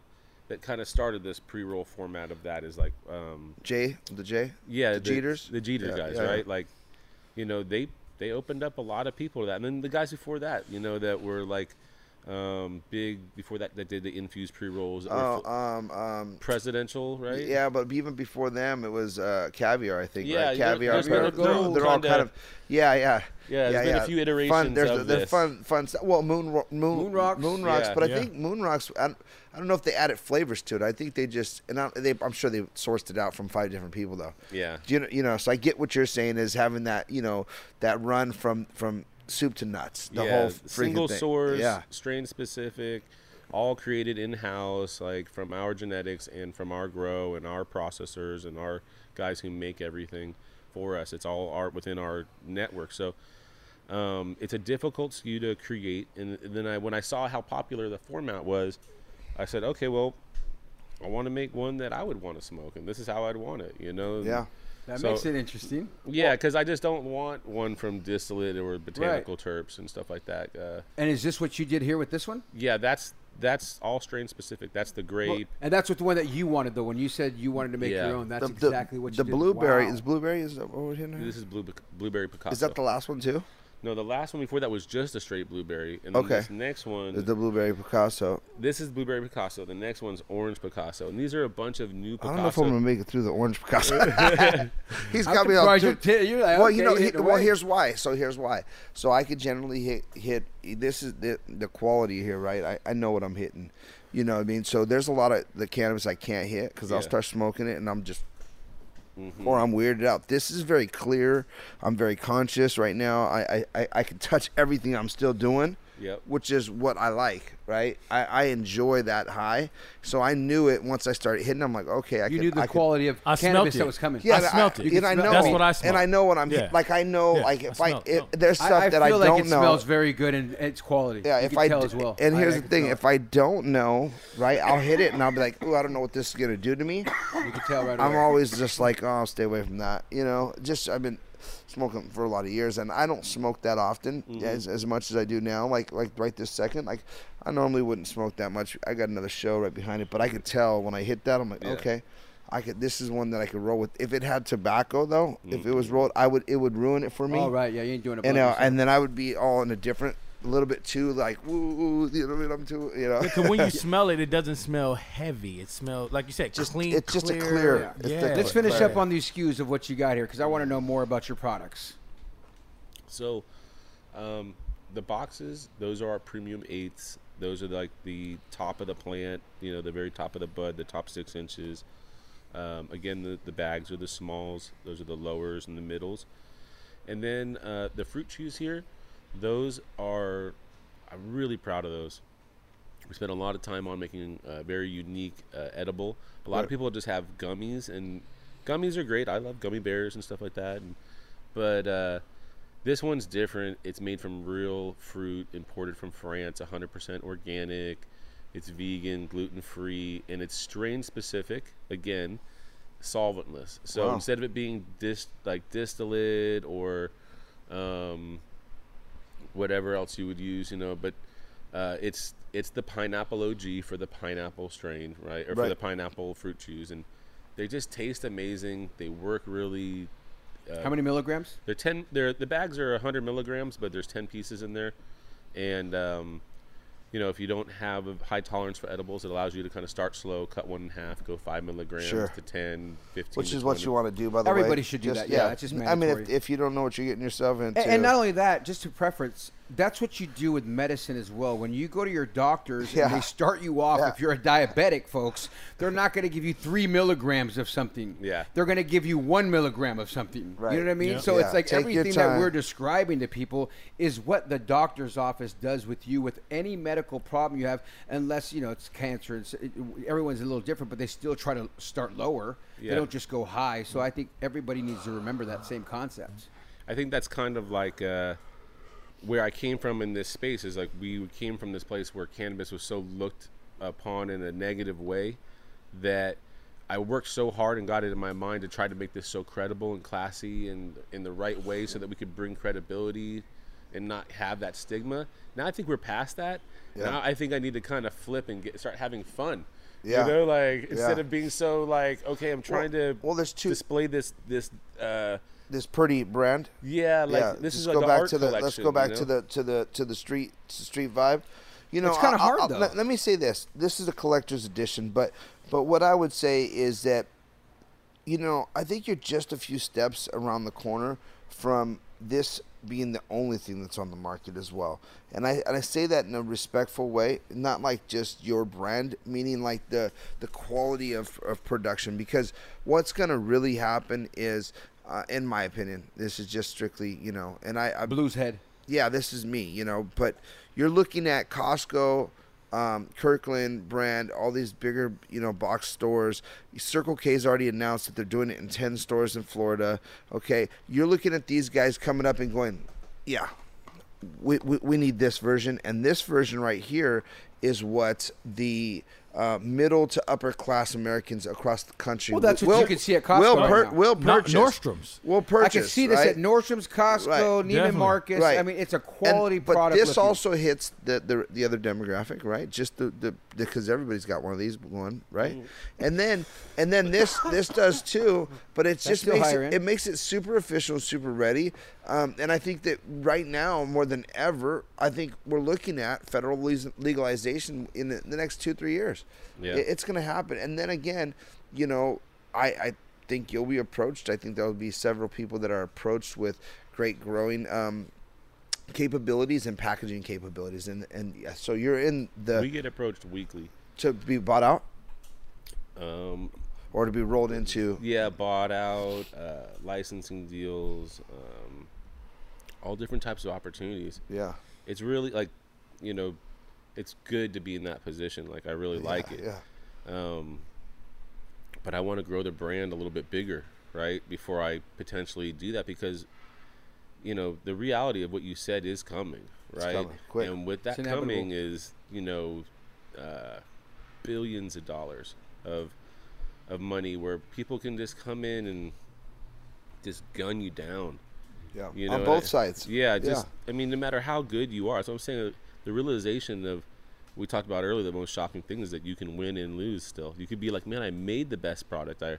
that kind of started this pre-roll format of that is like um, Jay, the Jay. yeah, the, Jeeters, the Jeeter Yeah, guys, yeah, right? Like, you know, they they opened up a lot of people to that, and then the guys before that, you know, that were like um, big before that that did the infused pre rolls. Oh, um, um, presidential, right? Yeah, but even before them, it was uh, caviar. I think. Yeah, right? there- caviar. there's They're, been a they're, they're all kinda- kind of. Yeah, yeah. Yeah, there's been a few Fun. iterations There's of they're this. fun, fun stuff. Well, moon, moon, Moon rocks? moon rocks. Yeah. But I Yeah. think moon rocks. I don't, I don't know if they added flavors to it. I think they just and I, they, I'm sure they sourced it out from five different people though. Yeah. Do you know, you know, so I get what you're saying is having that, you know, that run from from soup to nuts. The yeah, whole single thing. source, Yeah. strain specific, all created in house, like from our genetics and from our grow and our processors and our guys who make everything for us. It's all art within our network. So um, it's a difficult SKU to create. And then I, when I saw how popular the format was, I said, okay, well, I want to make one that I would want to smoke, and this is how I'd want it. You know? Yeah. That So- makes it interesting. Yeah, because I just don't want one from distillate or botanical terps and stuff like that. Uh, And is this what you did here with this one? yeah, that's that's all strain specific. That's the grape. And that's what the one that you wanted, though. When you said you wanted to make Yeah. your own, that's The, the- exactly what you did. the did. blueberry Wow. is blueberry. Is that what we're hitting? here? this is blue, blueberry Picasso. Is that the last one too? No, the last one before that was just a straight blueberry, and then Okay. this next one, is The blueberry Picasso. this is blueberry Picasso. The next one's orange Picasso, and these are a bunch of new I don't know if I'm gonna make it through the orange Picasso. He's I'm got me all. surprised you're t- you're like, well, okay, you know, he, well, away. here's why. So here's why. So I could generally hit hit. This is the the quality here, right? I, I know what I'm hitting. You know what I mean? So there's a lot of the cannabis I can't hit because I'll start smoking it and I'm just. Mm-hmm. Or I'm weirded out. This is very clear. I'm very conscious right now. I, I, I, I can touch everything I'm still doing Yep. which is what I like, right? I, I enjoy that high. So I knew it once I started hitting. I'm like, okay, I can. You could, knew the I could- quality of I smelled cannabis it. that was coming. yeah, I and smelt it. You and I can know smell- That's what I smelled. and. I know what I'm Yeah. like. I know, Yeah, like I if I, smelled- if no. there's I, stuff I that feel I like don't it know. smells very good and it's quality. yeah, you if can I tell d- as well. and here's I the can thing: if I don't know, right, I'll hit it and I'll be like, oh, I don't know what this is gonna do to me. you can tell right away. I'm away. always just like, oh, stay away from that. You know, just I've been smoking for a lot of years, and I don't smoke that often Mm-hmm. as, as much as I do now. Like like right this second, like I normally wouldn't smoke that much. I got another show right behind it, but I could tell when I hit that, I'm like, Yeah. okay. I could. This is one that I could roll with. If it had tobacco, though, if it was rolled, I would. It would ruin it for me. Oh right, yeah, you ain't doing it. And uh, and then I would be all in a different, a little bit too like woo, woo you know what I mean? I'm too, you know. Because when you smell it, it doesn't smell heavy. It smells like you said, Just- clean. it's just a clear. clear- it's Yeah. Let's finish Right. up on these SKUs of what you got here because I want to know more about your products. So, um, the boxes, those are our premium eights. Those are like the top of the plant, you know, the very top of the bud, the top six inches. Um, again, the, the bags are the smalls. Those are the lowers and the middles. And then uh, the fruit chews here, those are, I'm really proud of those. We spent a lot of time on making a very unique uh, edible. A lot of people just have gummies, and gummies are great. I love gummy bears and stuff like that. And, but uh, this one's different. It's made from real fruit, imported from France, 100% organic. It's vegan, gluten free, and it's strain specific. Again, solventless. So Wow. instead of it being dis like distillate or um, whatever else you would use, you know, but uh, it's it's the pineapple OG for the pineapple strain, right, or for the pineapple fruit chews, and they just taste amazing. They work really. Uh, How many milligrams? they're ten. They're the bags are hundred milligrams, but there's ten pieces in there, and um, you know if you don't have a high tolerance for edibles, it allows you to kind of start slow, cut one in half, go five milligrams Sure. to 10, 15. Which is what you want to do, by the way. Everybody should do that. Yeah, it's just mandatory. I mean, if, if you don't know what you're getting yourself into, And, and not only that, just to preference, that's what you do with medicine as well. When you go to your doctors Yeah. and they start you off, Yeah. if you're a diabetic, folks, they're not going to give you three milligrams of something. Yeah. They're going to give you one milligram of something. Right. You know what I mean? Yeah. So Yeah. it's like Take everything that we're describing to people is what the doctor's office does with you with any medical problem you have, unless, you know, it's cancer. It's, it, everyone's a little different, but they still try to start lower. They don't just go high. So I think everybody needs to remember that same concept. I think that's kind of like uh, where I came from in this space. Is like we came from this place where cannabis was so looked upon in a negative way that I worked so hard and got it in my mind to try to make this so credible and classy and in the right way, so that we could bring credibility and not have that stigma. Now I think we're past that. Yeah. Now I think I need to kind of flip and get start having fun. Yeah. You know, like instead Yeah. of being so like, okay, I'm trying to well, there's two- display this this uh This pretty brand. yeah, like this just is go an back art to the let's go back you to the to the to the street to street vibe. You know, It's kinda I- I- hard, though. Let, let me say this: this is a collector's edition, but but what I would say is that, you know, I think you're just a few steps around the corner from this being the only thing that's on the market as well. And I and I say that in a respectful way, not like just your brand, meaning like the the quality of, of production. Because what's gonna really happen is, uh, in my opinion, this is just strictly you know, and I, I Blues head. yeah, this is me, you know. But you're looking at Costco, um, Kirkland brand, all these bigger, you know, box stores. Circle K's already announced that they're doing it in ten stores in Florida. Okay, you're looking at these guys coming up and going, yeah, we, we, we need this version, and this version right here is what the uh, middle to upper class Americans across the country Well, that's what will, you can see at Costco will, right per- now. will Not purchase. Nordstrom's. Will purchase. I can see this right? at Nordstrom's, Costco, Right. Neiman Definitely. Marcus. Right. I mean, it's a And- quality but product. this looking. also hits the, the the other demographic, right? Just the the because everybody's got one of these one, right? Mm. And then and then this this does too, but it That's just makes it, it makes it super official, super ready. Um, and I think that right now more than ever, I think we're looking at federal legalization in the, the next two three years. Yeah. It- it's going to happen, and then again, you know, I I think you'll be approached. I think there will be several people that are approached with great growing. Um, capabilities and packaging capabilities and and yeah, so you're in the we get approached weekly. to be bought out Um, or to be rolled into yeah, bought out, uh, licensing deals, um, all different types of opportunities. yeah It's really like, you know, it's good to be in that position. Like I really like it. yeah Um, but I want to grow the brand a little bit bigger, right? Before I potentially do that, because you know the reality of what you said is coming, right? coming, quick. And with that coming is you know uh, billions of dollars of of money where people can just come in and just gun you down. yeah You know, on both I- sides Yeah, just I mean, no matter how good you are. So I'm saying uh, the realization of we talked about earlier. The most shocking thing is that you can win and lose. Still, you could be like, man, I made the best product. I,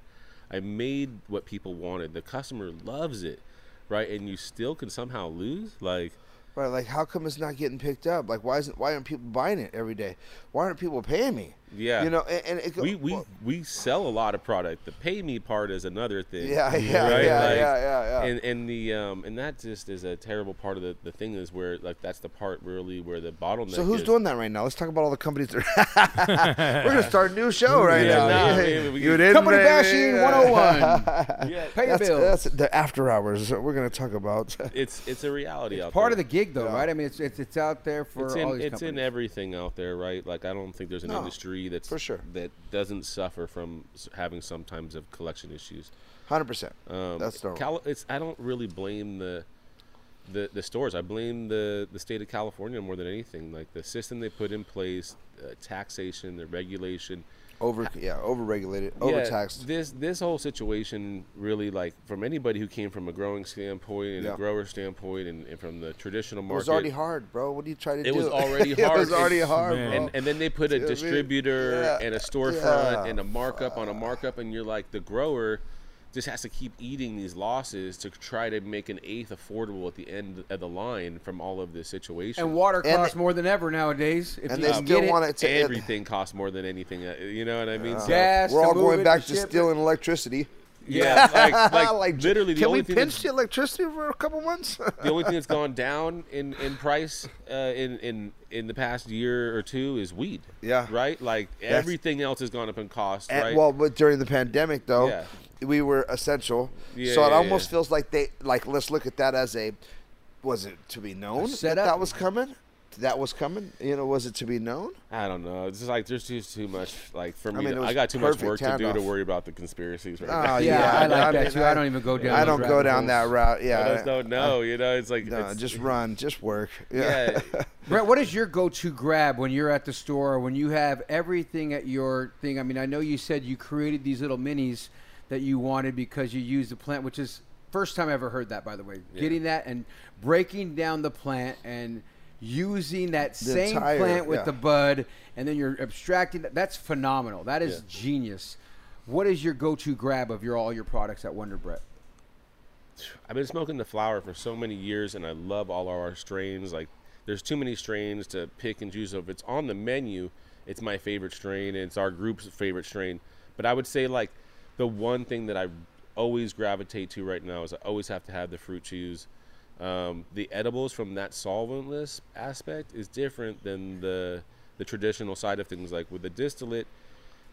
I made what people wanted. The customer loves it, right? And you still can somehow lose. Like, right like how come it's not getting picked up like why isn't why aren't people buying it every day why aren't people paying me yeah, you know and, and it go, we we well, we sell a lot of product. The pay me part is another thing. yeah yeah right? yeah, Like, yeah yeah yeah And and the um and that just is a terrible part of the, the thing is where like that's the part really where the bottleneck. so who's is. doing that right now? Let's talk about all the companies that are. We're gonna start a new show right Yeah, now. nah, Yeah. we You didn't, Company baby. bashing 101. Yeah, Pay your That's, bills. that's the after hours. that We're gonna talk about. it's it's a reality out Part there. of the gig, though, right? I mean, it's it's, it's out there for it's all in these it's in everything out there, right? Like I don't think there's an No, industry that's for sure. that doesn't suffer from having some times of collection issues. Hundred percent. Um, That's normal. Cali- it's I don't really blame the the the stores. I blame the the state of California more than anything. Like the system they put in place, uh, taxation, the regulation. Over, uh, yeah, overregulated, Yeah, overtaxed. This this whole situation really like from anybody who came from a growing standpoint and Yeah. a grower standpoint and, and from the traditional It market. was already hard, bro. What are you trying to It do? was already hard it hard. was already And- hard, bro. and, and then they put a distributor yeah, and a storefront yeah, and a markup on a markup, and you're like the grower just has to keep eating these losses to try to make an eighth affordable at the end of the line from all of this situation. And water And costs they- more than ever nowadays. If and you they still it. want it to. everything costs more than anything. uh, You know what I mean? So, Gas. We're all going back to to ship it. stealing electricity. yeah, like, like, j- literally the can only we thing pinch the electricity for a couple months? the only thing that's gone down in in price uh, in in in the past year or two is weed. Yeah. Right. Like everything else has gone up in cost. And- right. Well, but during the pandemic, though, Yeah. We were essential. Yeah, so it yeah, almost yeah. feels like they like. Let's look at that as a. Was it to be known that that was coming? That was coming. You know, was it to be known? I don't know. It's just like there's just too much. Like for me, mean, to- I got too much work to do to worry about the conspiracies right Ah, now. Yeah, Yeah, I like I that mean, too. I don't even go down. I don't go rabbit down that route. Yeah, I just don't know. You know, it's like No, it's- just run, just work. Yeah. yeah. Brett, what is your go-to grab when you're at the store when you have everything at your thing? I mean, I know you said you created these little minis that you wanted because you used the plant, which is first time I ever heard that, by the way. Getting that and breaking down the plant and using that The same entire- plant with yeah. the bud, and then you're abstracting. That. That's phenomenal. That is Yeah. genius. What is your go-to grab of your all your products at Wonder Brett? I've been smoking the flower for so many years, and I love all of our strains. Like, there's too many strains to pick and choose. So if it's on the menu, it's my favorite strain, and it's our group's favorite strain. But I would say like the one thing that I always gravitate to right now is I always have to have the fruit chews. Um, the edibles from that solventless aspect is different than the the traditional side of things. Like with the distillate,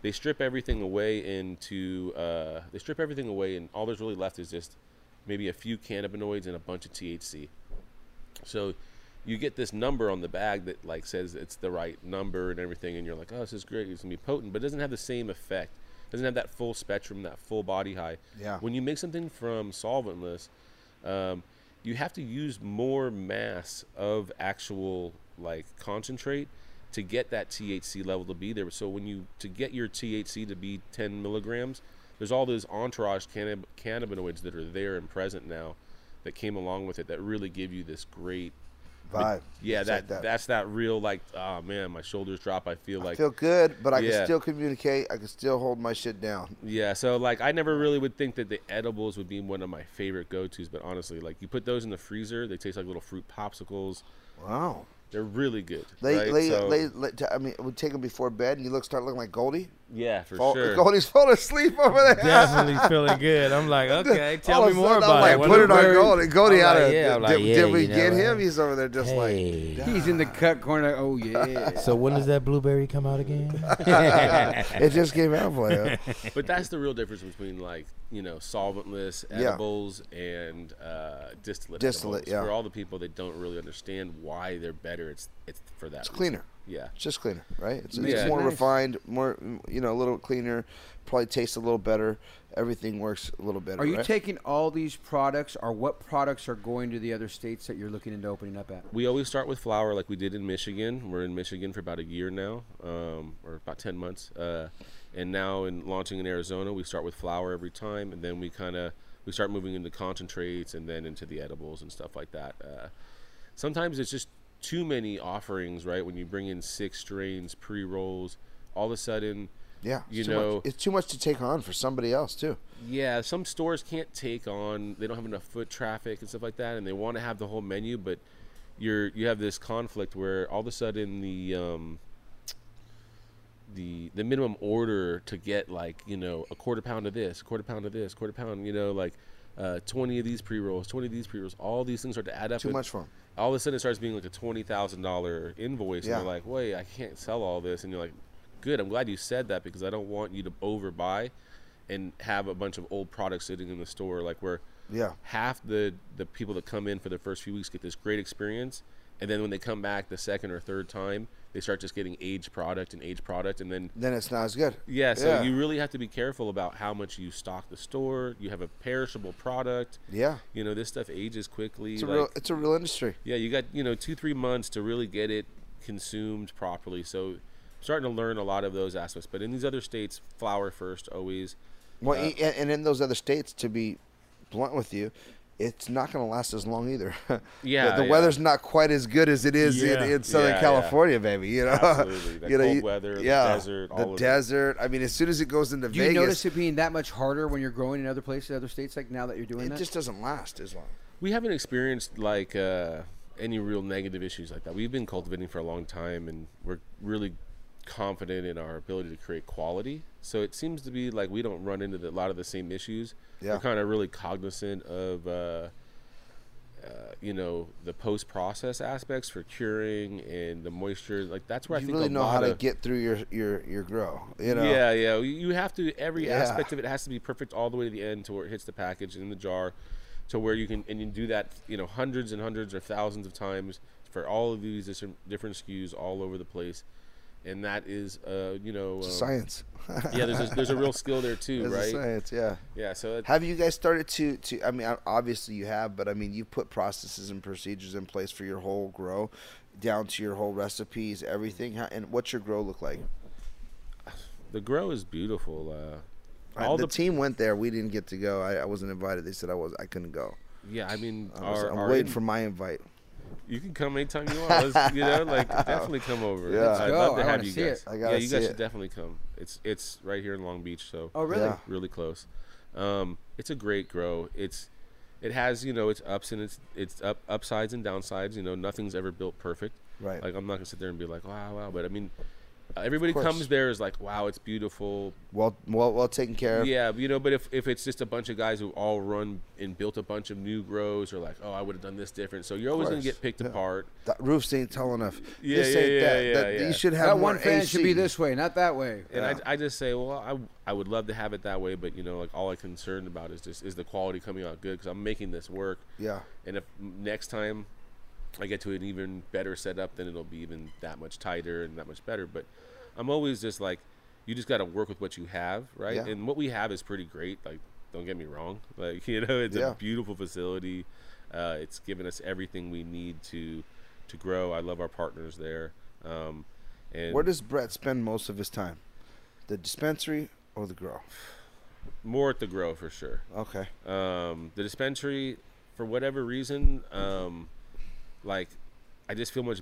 they strip everything away into uh, they strip everything away, and all there's really left is just maybe a few cannabinoids and a bunch of THC. So you get this number on the bag that like says it's the right number and everything, and you're like, oh, this is great, it's gonna be potent, but it doesn't have the same effect. Doesn't have that full spectrum, that full body high. Yeah. When you make something from solventless, um, you have to use more mass of actual like concentrate to get that THC level to be there. So when you to get your THC to be 10 milligrams, there's all those entourage cannab- cannabinoids that are there and present now that came along with it that really give you this great Vibe. Yeah, It's that, like that. that's that real like oh man, my shoulders drop. I feel like I feel good, but I Yeah. can still communicate. I can still hold my shit down. Yeah, so like I never really would think that the edibles would be one of my favorite go-tos, but honestly, like you put those in the freezer, they taste like little fruit popsicles. Wow. They're really good. They, right? they, So- they, I mean, we take them before bed, and you look start looking like Goldie. Yeah, for Fall, sure. Goldie's falling asleep over there. Definitely feeling good. I'm like, okay, tell All me of more sudden, about I'm like, it. Put it on we- Goldie. Goldie I'm out like, of. yeah, I'm did, like, did we get know, him? He's over there just Hey. like. He's in the cut corner. Oh yeah. So when does that blueberry come out again? it just came out for you. but that's the real difference between like you know solventless Yeah. edibles and uh, distillate. Distillate, edibles. yeah. For all the people that don't really understand why they're better, it's it's for that. It's reason. cleaner. Yeah. It's just cleaner, right? It's, Yeah. more Nice. refined, more you know, a little cleaner. Probably tastes a little better. Everything works a little better. Are you right? taking all these products, or what products are going to the other states that you're looking into opening up at? We always start with flower, like we did in Michigan. We're in Michigan for about a year now, um, or about ten months. Uh, and now, in launching in Arizona, we start with flower every time, and then we kind of we start moving into concentrates, and then into the edibles and stuff like that. Uh, sometimes it's just too many offerings, right? When you bring in six strains, pre rolls, all of a sudden, Yeah, you know, much. it's too much to take on for somebody else too. yeah, some stores can't take on. They don't have enough foot traffic and stuff like that, and they want to have the whole menu, but you're you have this conflict where all of a sudden the um, the the minimum order to get like you know a quarter pound of this, a quarter pound of this, quarter pound, you know like uh, twenty of these pre rolls, twenty of these pre rolls, all these things start to add up. Too and much for 'em. All of a sudden, it starts being like a twenty thousand dollar invoice, Yeah. and you're like, wait, I can't sell all this, and you're like, good, I'm glad you said that because I don't want you to overbuy and have a bunch of old products sitting in the store like where Yeah. half the the people that come in for the first few weeks get this great experience and then when they come back the second or third time they start just getting aged product and aged product and then Then it's not as good. yeah so Yeah. you really have to be careful about how much you stock the store you have a perishable product Yeah. you know this stuff ages quickly It's a like- real. It's a real industry. yeah, you got you know two three months to really get it consumed properly. So, starting to learn a lot of those aspects. But in these other states, flower first always. Well, Uh, and in those other states, to be blunt with you, it's not going to last as long either. Yeah, the, the yeah. weather's not quite as good as it is Yeah. in, in Southern Yeah, yeah. California, baby. You know, Absolutely. The you know, cold you- weather, the yeah, desert, the all of it. desert. I mean, as soon as it goes into Do you Vegas, notice it being that much harder when you're growing in other places, other states, like now that you're doing it that? just doesn't last as long. We haven't experienced like uh, any real negative issues like that. We've been cultivating for a long time, and we're really confident in our ability to create quality. So it seems to be like we don't run into the, a lot of the same issues. Yeah. We're kind of really cognizant of. Uh, uh, you know the post-process aspects for curing and the moisture like that's where I you think really know how to of, get through your your your grow. You know, yeah, yeah. You- have to every Yeah. aspect of it has to be perfect all the way to the end to where it hits the package in the jar, to where you can and you do that you know hundreds and hundreds or thousands of times for all of these different different SKUs all over the place, and that is uh you know um, science. yeah, there's a, there's a real skill there too, a right? science. Yeah. Yeah, so it, Have you guys started to, to? I mean, obviously you have, but I mean, you've put processes and procedures in place for your whole grow, down to your whole recipes, everything. How, and what's your grow look like? the grow is beautiful. Uh, all the, the, team went there. We didn't get to go. I, I wasn't invited. They said I was. I couldn't go. yeah, I mean, I was, our, I'm waiting in- for my invite. You can come anytime you want. Let's, you know, like definitely come over. Yeah. Let's I'd go. love to I have you see guys. it. I yeah, gotta you see guys it. should definitely come. It's it's right here in Long Beach, so Oh, really? Yeah. really close. Um, it's a great grow. It's it has you know its ups and its its up upsides and downsides. You know, nothing's ever built perfect. Right. Like I'm not gonna sit there and be like, wow, wow. But I mean, Uh, everybody comes there is like, wow, it's beautiful. Well, well, well taken care of. Yeah, you know, but if, if it's just a bunch of guys who all run and built a bunch of new grows, or like, oh, I would have done this different. So you're always gonna get picked yeah. apart. That roofs ain't tall enough. Yeah, this yeah, ain't yeah, that. yeah, that yeah. You should have That one fan should be this way, not that way. And Yeah. I, I just say, well, I, I would love to have it that way, but you know, like all I'm concerned about is just is the quality coming out good because I'm making this work. Yeah. And if next time I get to an even better setup, then it'll be even that much tighter and that much better. But I'm always just like, you just got to work with what you have, right? Yeah. And what we have is pretty great. Like, don't get me wrong. Like, you know, it's Yeah. a beautiful facility. Uh, it's given us everything we need to to grow. I love our partners there. Um, and Where does Brett spend most of his time? The dispensary or the grow? more at the grow for sure. Okay. Um, the dispensary, for whatever reason, um, like I just feel much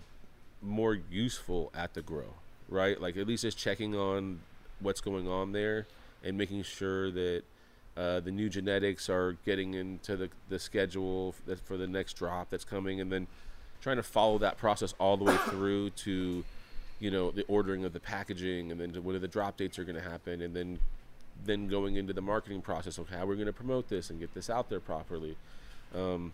more useful at the grow, right? Like at least just checking on what's going on there and making sure that uh, the new genetics are getting into the, the schedule f- that for the next drop that's coming, and then trying to follow that process all the way through to, you know, the ordering of the packaging, and then to when the drop dates are going to happen, and then then going into the marketing process. Okay, how we're going to promote this and get this out there properly. Um,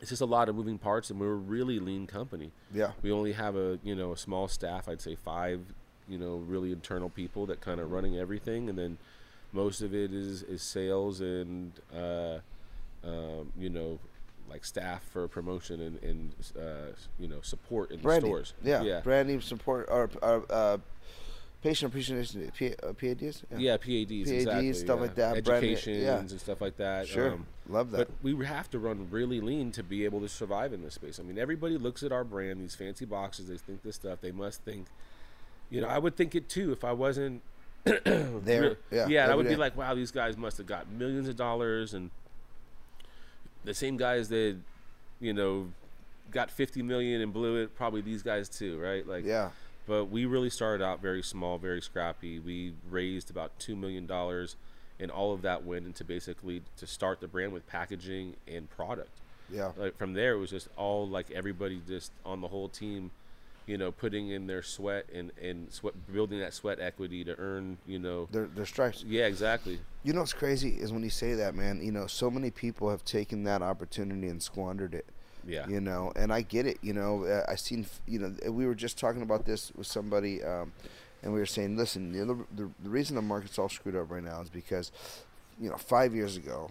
it's just a lot of moving parts, and we're a really lean company. Yeah. We only have a you know a small staff. I'd say five, you know, really internal people that kind of running everything, and then most of it is is sales and uh, um, you know like staff for promotion and, and uh, you know support in the stores. Yeah. yeah, Branding support or, or uh, patient appreciation. P, uh, PADs. yeah. PADs, PADs, exactly, stuff yeah. like that, educations yeah. and stuff like that. Sure. Um, Love that. But we have to run really lean to be able to survive in this space. I mean, everybody looks at our brand, these fancy boxes, they think this stuff. They must think, you know, I would think it too if I wasn't there. Yeah. yeah, I would be like, wow, these guys must have got millions of dollars, and the same guys that, you know, got 50 million and blew it, probably these guys too, right? Like, Yeah. But we really started out very small, very scrappy. We raised about two million dollars, and all of that went into basically to start the brand with packaging and product. Yeah. Like from there, it was just all like everybody just on the whole team, you know, putting in their sweat and and sweat, building that sweat equity to earn, you know. Their, their stripes. Yeah, exactly. You know what's crazy is when you say that, man. You know, so many people have taken that opportunity and squandered it. Yeah. You know, and I get it. You know, uh, I seen. You know, we were just talking about this with somebody, um, and we were saying, listen, you know, the, the, the reason the market's all screwed up right now is because, you know, five years ago,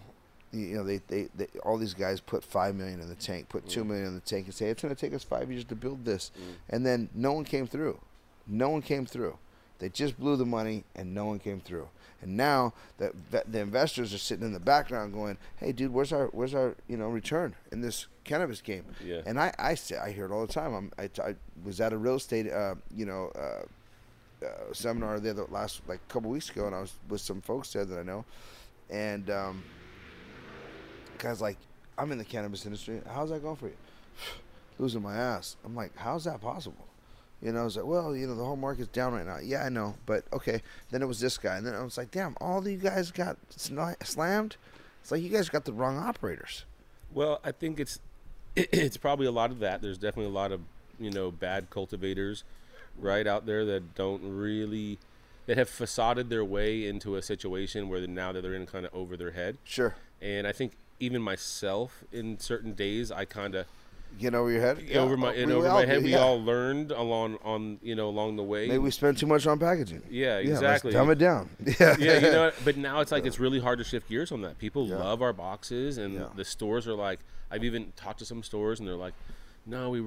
you know, they, they, they all these guys put five million in the tank, put two million in the tank, and say it's going to take us five years to build this, and then no one came through. No one came through. They just blew the money, and no one came through. And now that that the investors are sitting in the background, going, "Hey, dude, where's our where's our you know return in this cannabis game?" Yeah. And I I say I hear it all the time. I'm, I, I was at a real estate uh, you know uh, uh, seminar there the last like a couple weeks ago, and I was with some folks there that I know, and um, guys like, I'm in the cannabis industry. How's that going for you? Losing my ass. I'm like, how's that possible? You know, I was like, well, you know, the whole market's down right now. Yeah, I know, but okay. Then it was this guy, and then I was like, damn, all you guys got slammed. It's like you guys got the wrong operators. Well, I think it's it's probably a lot of that. There's definitely a lot of you know bad cultivators right out there that don't really that have facaded their way into a situation where now that they're in kind of over their head. Sure. And I think even myself in certain days I kind of Get over your head. Yeah, over my and we over my head do, we all learned along on you know along the way. Maybe we spend too much on packaging. Yeah, exactly. dumb it down. Yeah. yeah, you know, but now it's like it's really hard to shift gears on that. People Yeah. love our boxes, and Yeah. the stores are like, I've even talked to some stores, and they're like, no, we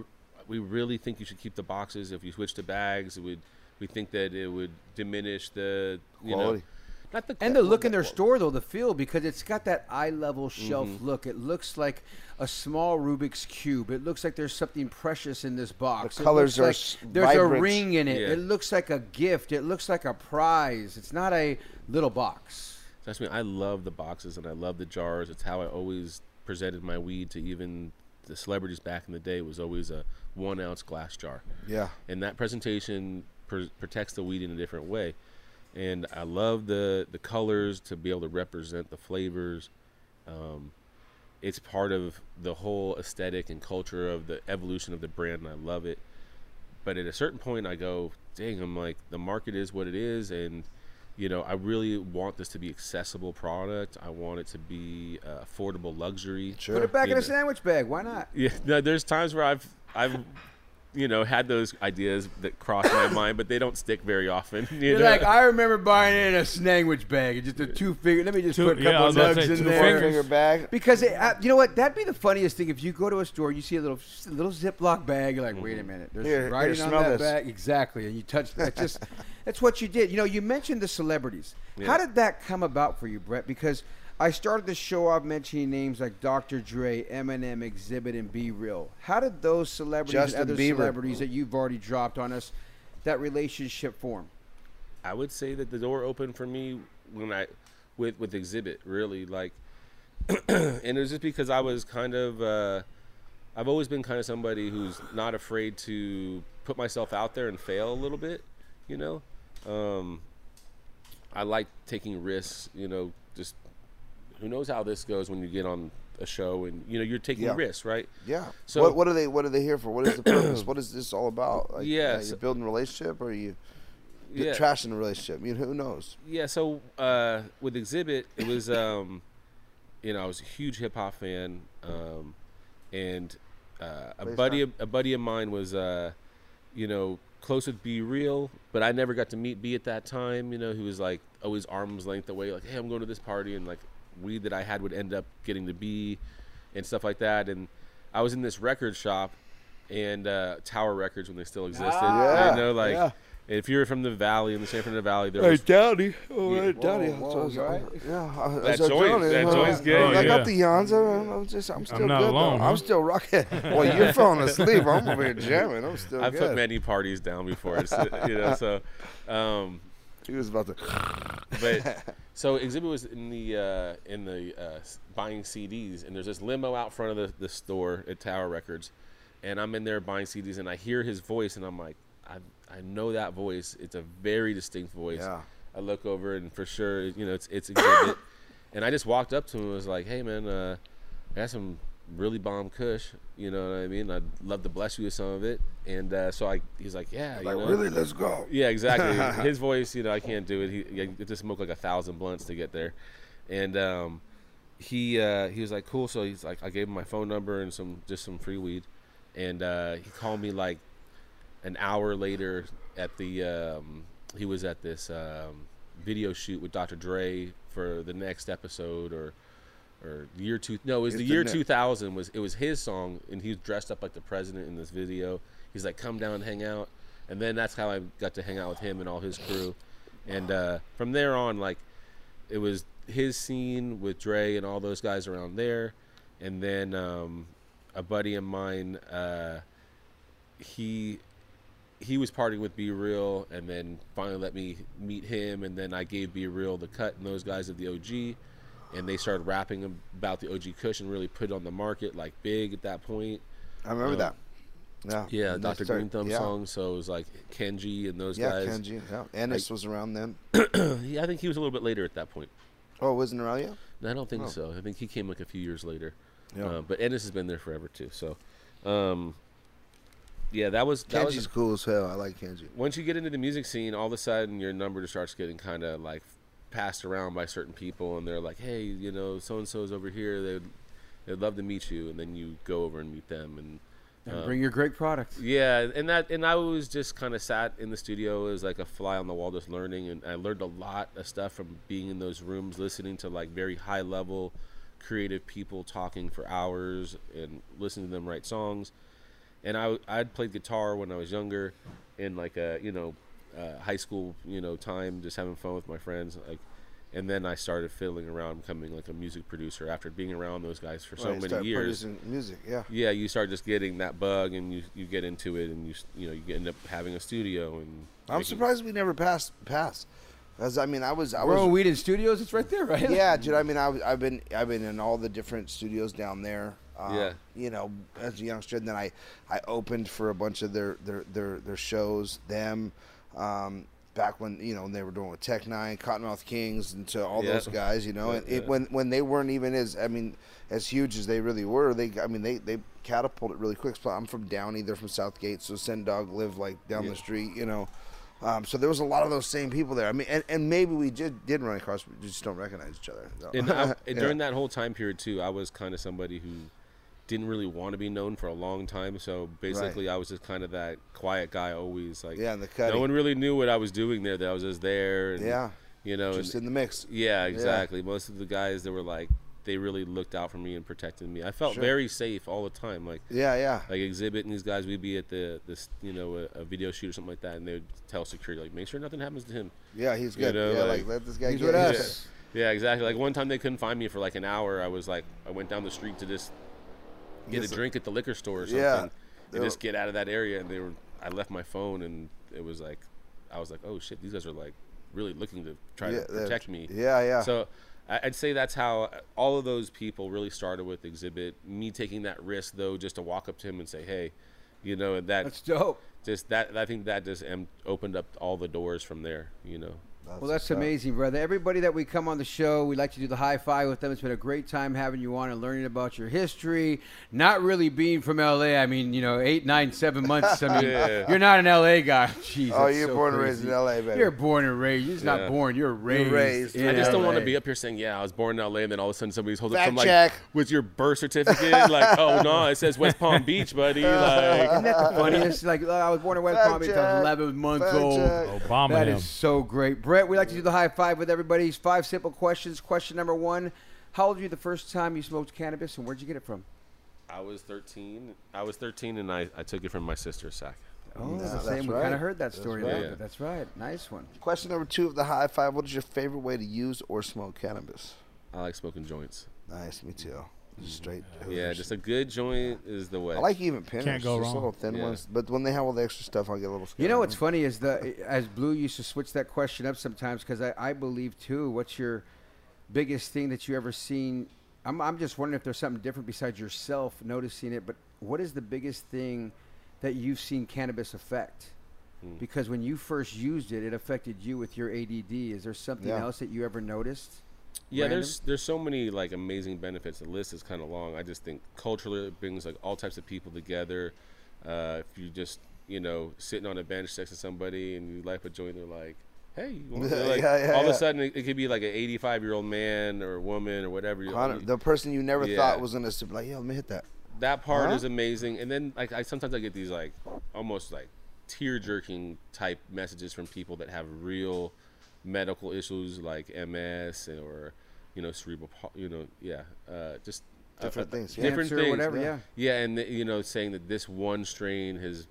we really think you should keep the boxes. If you switch to bags, it would we think that it would diminish the you Quality. know, not the And the look in their store, though, the feel, because it's got that eye level shelf Mm-hmm. look. It looks like a small Rubik's Cube. It looks like there's something precious in this box. The It colors are like s- There's vibrant. a ring in it. Yeah. It looks like a gift. It looks like a prize. It's not a little box. That's me. I love the boxes and I love the jars. It's how I always presented my weed to even the celebrities back in the day was always a one ounce glass jar. Yeah. and that presentation pr- protects the weed in a different way. And I love the the colors to be able to represent the flavors. Um, it's part of the whole aesthetic and culture of the evolution of the brand, and I love it. But at a certain point, I go, dang, I'm like, the market is what it is, and you know, I really want this to be accessible product. I want it to be uh, affordable luxury. Put it back You in a sandwich bag. Why not? Yeah, no, there's times where I've I've you know had those ideas that cross my mind, but they don't stick very often. You You're know? like, I remember buying it in a sandwich bag. Just a two finger. Let me just Two- put a couple was of about nugs in two there. fingers. Finger bag. Because it, uh, you know what? That'd be the funniest thing if you go to a store, you see a little little Ziploc bag. You're like, wait a minute, there's Here- here, writing on that this. bag. Exactly, and you touch that. Just that's what you did. You know, you mentioned the celebrities. How did that come about for you, Brett? Because I started the show off mentioning names like Dr. Dre, Eminem, Xzibit, and B-Real. How did those celebrities Justin and other Bieber. celebrities that you've already dropped on us, that relationship form? I would say that the door opened for me when I with with Xzibit really like, and it was just because I was kind of uh, I've always been kind of somebody who's not afraid to put myself out there and fail a little bit, you know. Um, I like taking risks, you know. Just who knows how this goes when you get on a show and you know you're taking Yeah. risks, right? Yeah. So- what, what are they? What are they here for? What is the purpose? what is this all about? Like, Yeah, so- you building a relationship, or you Yeah. trashing the relationship? I mean, who knows? Yeah, so uh, with Xzibit, it was, um, you know, I was a huge hip hop fan, um, and uh, a buddy, of, a buddy of mine was, uh, you know, close with B-Real, but I never got to meet B at that time. You know, he was like always arm's length away, like, hey, I'm going to this party, and like weed that I had would end up getting to B, and stuff like that. And I was in this record shop, and uh, Tower Records when they still existed. Yeah, you know, like. yeah. If you're from the valley in the San Fernando Valley, there was Downey. Oh, Yeah. right, Downey. Whoa, whoa, what I was- you all right? Yeah, I- That joint- Downey. that Uh, joint's good. I Oh, got yeah. the yawns. I'm, I'm just, I'm still not good. alone, huh? I'm still rocking. well, you're falling asleep. I'm over here jamming. I'm still I've good. put many parties down before, it's, you know. So, um, he was about to. but so Xzibit was in the uh, in the uh, buying CDs, and there's this limo out front of the, the store at Tower Records, and I'm in there buying CDs, and I hear his voice, and I'm like, I I know that voice. It's a very distinct voice. Yeah. I look over, and for sure, you know, it's it's Xzibit, and I just walked up to him and was like, Hey man, uh, I got some really bomb Kush. You know what I mean? I'd love to bless you with some of it. And uh, so I, he's like, yeah, Like, know? really? Let's go. Yeah, exactly. His voice, you know, I can't do it. He, you have to smoke like a thousand blunts to get there, and um, he uh, he was like, cool. So he's like, I gave him my phone number and some just some free weed, and uh, he called me like an hour later at the um, he was at this um, video shoot with Dr. Dre for the next episode or or the year two no it was It's the the year ne- 2000 was it was his song and he was dressed up like the president in this video. He's like come down and hang out. And then that's how I got to hang out with him and all his crew. And uh, from there on like it was his scene with Dre and all those guys around there. And then um, a buddy of mine uh, he he was partying with B-Real, and then finally let me meet him, and then I gave B-Real the cut and those guys of the OG, and they started rapping about the OG Kush and really put it on the market like big at that point. I remember Um, that. Yeah. Yeah, And Dr. Green Thumb yeah. song, so it was like Kenji and those Yeah, guys. Kenji. Yeah. Ennis was around then. yeah, I think he was a little bit later at that point. Oh, wasn't around yet? I don't think Oh. so. I think he came like a few years later. Yeah. Uh, but Ennis has been there forever too. So, um, yeah, that was that was Kenji's cool as hell. I like Kenji. once you get into the music scene, all of a sudden your number just starts getting kind of like passed around by certain people, and they're like, "Hey, you know, so and so's over here. They'd they'd love to meet you," and then you go over and meet them, and And um, bring your great product. yeah, and that and I was just kind of sat in the studio as like a fly on the wall, just learning, and I learned a lot of stuff from being in those rooms, listening to like very high level, creative people talking for hours and listening to them write songs. And I I'd played guitar when I was younger, in like a you know, uh, high school you know time, just having fun with my friends, like. And then I started fiddling around, becoming like a music producer after being around those guys for so Right, many start years producing music. Yeah. yeah, you start just getting that bug, and you, you get into it, and you you know you end up having a studio, and I'm making- surprised we never passed pass. As I mean, I was I We're was on Weed in Studios. It's right there, right? yeah, dude. I mean, I, was- I've been I've been in all the different studios down there. Um, Yeah. You know, as a youngster, and then I, I opened for a bunch of their their their, their shows. Them, um, back when you know when they were doing with Tech N9ne, Kottonmouth Kings, and to all Yeah. those guys. You know, Yeah, and it, yeah. when when they weren't even as I mean as huge as they really were. They I mean they they catapulted really quick. So I'm from Downey, they're from Southgate, so Sen Dog lived like down the street. You know. Um, so there was a lot of those same people there. I mean, and, and maybe we did, did run across, we just don't recognize each other. So. and, I, and during that whole time period too, I was kind of somebody who didn't really want to be known for a long time. So basically, I was just kind of that quiet guy, always like Yeah, in the no one really knew what I was doing there. That I was just there. And, Yeah. you know, just and- in the mix. yeah, exactly. Most of the guys that were like, they really looked out for me and protected me. I felt Sure. very safe all the time. Like Yeah, yeah. like Xzibit and these guys we'd be at the this you know a, a video shoot or something like that and they would tell security like make sure nothing happens to him Yeah, he's You good. know, yeah, like, like- let this guy He's get with us. yeah exactly like one time they couldn't find me for like an hour i was like i went down the street to just get a drink at the liquor store or something Yeah. and They just get out of that area and they were i left my phone and it was like i was like oh shit these guys are like really looking to try Yeah, to they're- protect me yeah, yeah. so I- I'd say that's how all of those people really started with Xzibit. Me taking that risk, though, just to walk up to him and say, "Hey," you know, that That's dope. just that I think that just opened up all the doors from there. You know. Well, that's amazing, brother. Everybody that we come on the show, we like to do the high five with them. It's been a great time having you on and learning about your history. Not really being from LA. I mean, you know, eight, nine, seven months. I mean, Yeah. you're not an LA guy. Jeez, Oh, you're so born and raised in LA, baby. You're born and raised. You're just Yeah. not born. You're raised. raised. in I just don't want to be up here saying, "Yeah, I was born in LA," and then all of a sudden somebody's holding up Fact from like, check. "With your birth certificate?" like, "Oh no, it says West Palm Beach, buddy." Isn't Like, that the funniest? Like, uh, I was born in West Fact Palm Beach. I was 11 months Fact old. check. Obama That him. is so great. Brett, we like to do the high five with everybody. Five simple questions. Question number one How old were you the first time you smoked cannabis and where'd you get it from? I was 13. I was 13, and I, I took it from my sister's Sack. Oh, Yeah, the that's same. We right. kind of heard that That's story right. there, Yeah. that's right. Nice one. Question number two of the high five. What is your favorite way to use or smoke cannabis? I like smoking joints. Nice, me too. Just straight. Yeah, just a good joint is the way. I like even pinners. Can't go just wrong. little thin Yeah. ones. But when they have all the extra stuff, I'll get a little scared. You know what's funny is the as Blue used to switch that question up sometimes because I, I believe too. What's your biggest thing that you ever seen? I'm I'm just wondering if there's something different besides yourself noticing it. But what is the biggest thing that you've seen cannabis affect? Hmm. Because when you first used it, it affected you with your ADD. Is there something Yeah. else that you ever noticed? Yeah, Random? there's there's so many like amazing benefits. The list is kind of long. I just think culturally it brings like all types of people together. Uh, if you just you know sitting on a bench next to somebody and you light a joint, they're like, "Hey," you want-" they're like, Yeah, yeah, all of a sudden it, it could be like an 85 year old man or woman or whatever. you- Connor, the person you never Yeah. thought was gonna be like, yeah, let me hit that. that part Huh? is amazing. And then like I sometimes I get these like almost like tear jerking type messages from people that have real medical issues like MS or you know cerebral pal- you know yeah uh, just uh, Different uh, things, different Cancer things whatever, yeah. yeah and you know saying that this one strain has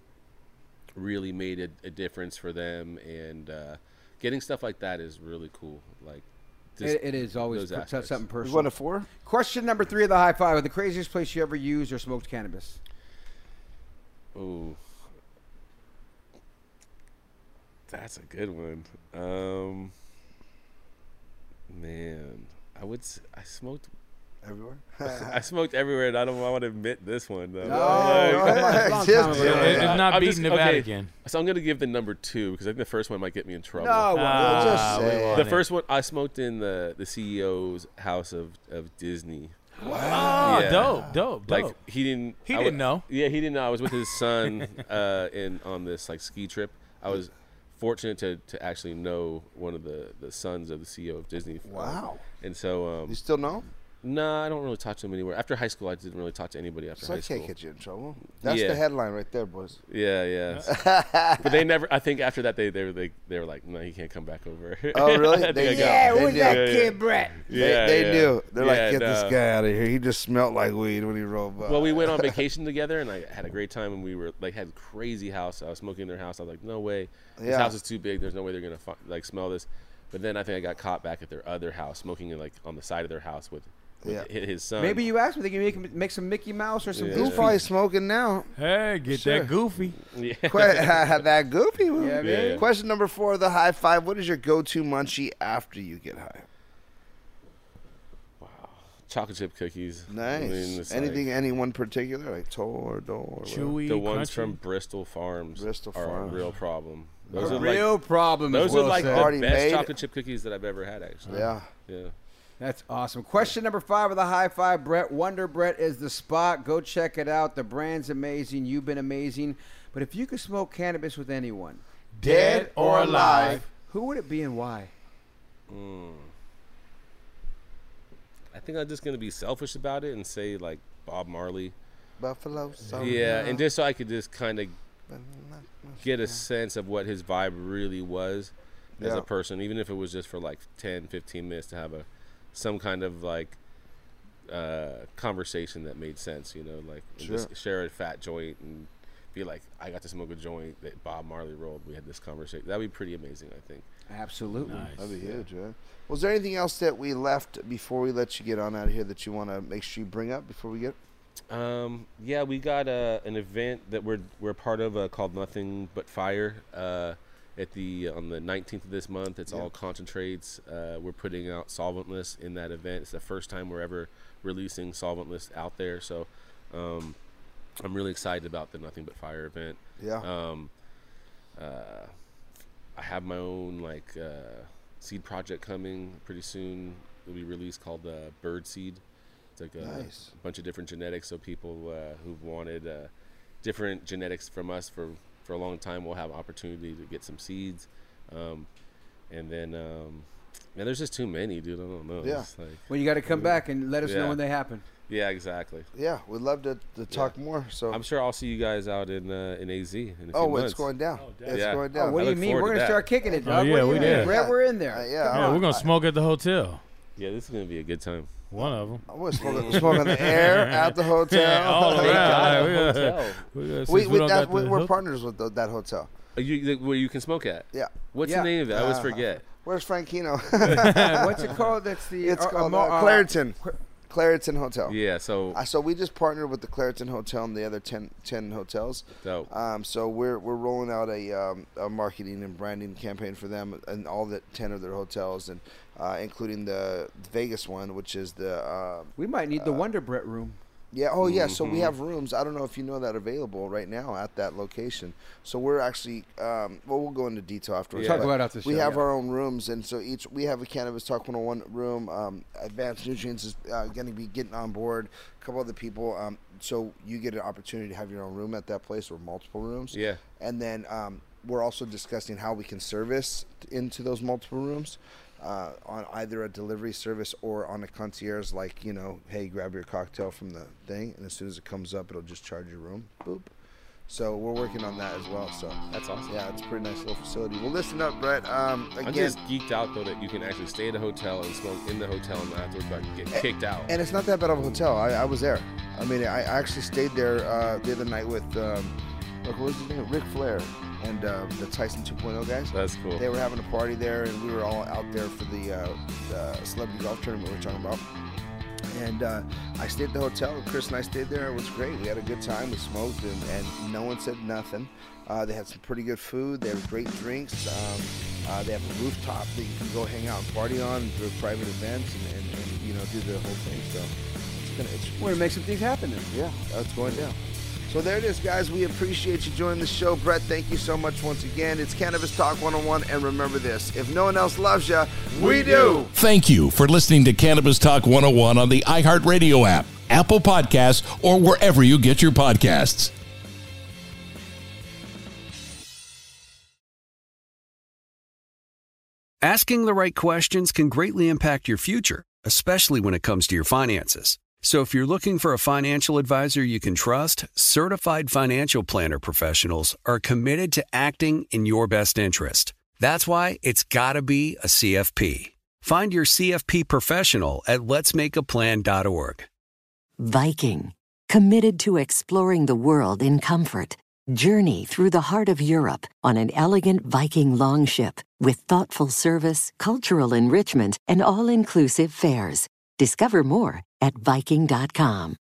really made a, a difference for them and uh, getting stuff like that is really cool like It, it is always those per- something personal. one to four? Question number three of the high five: The craziest place you ever used or smoked cannabis? Ooh. That's a good one. Um man, I would I smoked Everywhere. I smoked everywhere and I don't want to admit this one though. No, Like- no, that's a long Just time ago. it's not I'm beating just- the okay, Vatican. So I'm gonna give the number two because I think the first one might get me in trouble. No, well, Ah, just say the it. first one I smoked in the the CEO's house of of Disney. Oh, Yeah. dope, dope, dope. Like he didn't. He I didn't wa- know. Yeah, he didn't know. I was with his son uh, in on this like ski trip. I was fortunate to, to actually know one of the, the sons of the CEO of Disney. Wow. And so, um, You still know? Nah, I don't really talk to him anywhere. After high school, I didn't really talk to anybody after So high school. So I can't get you in trouble. That's Yeah. the headline right there, boys. Yeah, yeah. but they never. I think after that, they they were they, they were like, no, he can't come back over. Oh, really? I They- I got- Yeah, who's that knew. kid, Brett? They, Yeah, they yeah. knew. They're Yeah, like, get no. this guy out of here. He just smelled like weed when he rolled by. Well, we went on vacation together, and I had a great time. And we were like had crazy house. I was smoking in their house. I was like, no way, this Yeah. house is too big. There's no way they're gonna fi- like smell this. But then I think I got caught back at their other house, smoking in like on the side of their house with, with Yeah. his son. Maybe you asked me. They can make, make some Mickey Mouse or some Yeah. He's Goofy. probably smoking now. Hey, get Sure. that goofy. Yeah. Que- that goofy one. Yeah, Yeah, yeah. Question number four of the high five. What is your go-to munchie after you get high? Wow. Chocolate chip cookies. I Nice. mean, it's like- Anything, anyone particular, like Torador? Chewy, the ones crunchy. from Bristol Farms Bristol are Farms. a real problem. A Those are real like problem. those Will are like said. the Already best made. chocolate chip cookies that I've ever had. Actually, Yeah. yeah. That's awesome. Question number five of the high five, Brett. Wonder Brett is the spot. Go check it out. The brand's amazing. You've been amazing. But if you could smoke cannabis with anyone, Dead or alive. who would it be and why? Hmm. I think I'm just gonna be selfish about it and say like Bob Marley. Buffalo. yeah, and just so I could just kind of get a sense of what his vibe really was as Yeah. a person, even if it was just for like 10, 15 minutes to have a some kind of like uh, conversation that made sense, you know, like Sure. just share a fat joint and be like, I got to smoke a joint that Bob Marley rolled. We had this conversation. That'd be pretty amazing, I think. Absolutely. That'd be huge, man. Was there anything else that we left before we let you get on out of here that you want to make sure you bring up before we get? Um, yeah, we got uh, an event that we're we're part of uh, called Nothing But Fire. At the on the 19th of this month, it's all concentrates. Uh, we're putting out solventless in that event. It's the first time we're ever releasing solventless out there. So, um, I'm really excited about the Nothing But Fire event. Yeah. Um, uh, I have my own like uh, seed project coming pretty soon. It'll be released called uh, Bird Seed. It's like a, Nice. a bunch of different genetics. So people uh, who've wanted uh, different genetics from us for for a long time we'll have opportunity to get some seeds. Um, and then, um, man, there's just too many, dude. I don't know. Yeah. Like, Well, you got to come back and let us know when they happen. yeah, exactly. Yeah, we'd love to, to talk more. So, I'm sure I'll see you guys out in uh, in AZ in a few oh, months. it's going down. it's Yeah. going Oh, what I do you mean? We're gonna that. start kicking it, Oh, yeah, we you did. mean? Brett, we're in there. Uh, yeah, Come Yeah, on. we're gonna smoke at the hotel. Yeah, this is gonna be a good time. One of them. I'm gonna smoke, smoke on the air at the hotel. Yeah, all around. God, Like, Hotel. We, we, we, that, we, are hook- partners with the, that hotel. Uh, you, where you can smoke at? Yeah. What's Yeah. the name of it? I always Uh, forget. Where's Frankino? What's it called? That's the. it's uh, called uh, uh, uh, Clariton. Clariton Hotel. Yeah, so Uh, so we just partnered with the Clariton Hotel and the other 10, 10 hotels. dope. Um, so we're we're rolling out a, um, a marketing and branding campaign for them and all the ten of their hotels, and uh, including the Vegas one, which is the uh, We might need the Wonder Brett room. yeah. Oh yeah. So Mm-hmm. we have rooms. I don't know if you know that available right now at that location. So we're actually um, well, we'll go into detail afterwards. Yeah. Talk about after the We show, have yeah. our own rooms, and so each we have a cannabis talk 101 room. Um, Advanced Nutrients is uh, going to be getting on board. A couple other people. Um, so you get an opportunity to have your own room at that place or multiple rooms. Yeah. And then um, we're also discussing how we can service into those multiple rooms. Uh, on either a delivery service or on a concierge, like you know, hey, grab your cocktail from the thing, and as soon as it comes up, it'll just charge your room. Boop. So we're working on that as well. So That's awesome. yeah, it's a pretty nice little facility. Well, listen up, Brett. Um, again, I'm just geeked out though that you can actually stay at a hotel and smoke in the hotel and not afterwards like, get kicked out. and it's not that bad of a hotel. I, I was there. I mean, I, I actually stayed there uh, the other night with um, what was his name? Ric Flair and uh, the Tyson 2.0 guys. That's cool. They were having a party there, and we were all out there for the uh, uh, celebrity golf tournament we were talking about. And uh, I stayed at the hotel. Chris and I stayed there. It was great. We had a good time. We smoked, and, and no one said nothing. Uh, they had some pretty good food. They have great drinks. Um, uh, they have a rooftop that you can go hang out and party on and do private events and, and, and you know do the whole thing. So it's gonna it's We're gonna make some things happen. Then. yeah, that's going down. So there it is, guys. We appreciate you joining the show. Brett, thank you so much once again. It's Cannabis Talk 101. And remember this if no one else loves you, we do. Thank you for listening to Cannabis Talk 101 on the iHeartRadio app, Apple Podcasts, or wherever you get your podcasts. Asking the right questions can greatly impact your future, especially when it comes to your finances. So if you're looking for a financial advisor you can trust, certified financial planner professionals are committed to acting in your best interest. That's why it's got to be a CFP. Find your CFP professional at letsmakeaplan.org. Viking, committed to exploring the world in comfort. Journey through the heart of Europe on an elegant Viking longship with thoughtful service, cultural enrichment, and all inclusive fares. Discover more at Viking.com.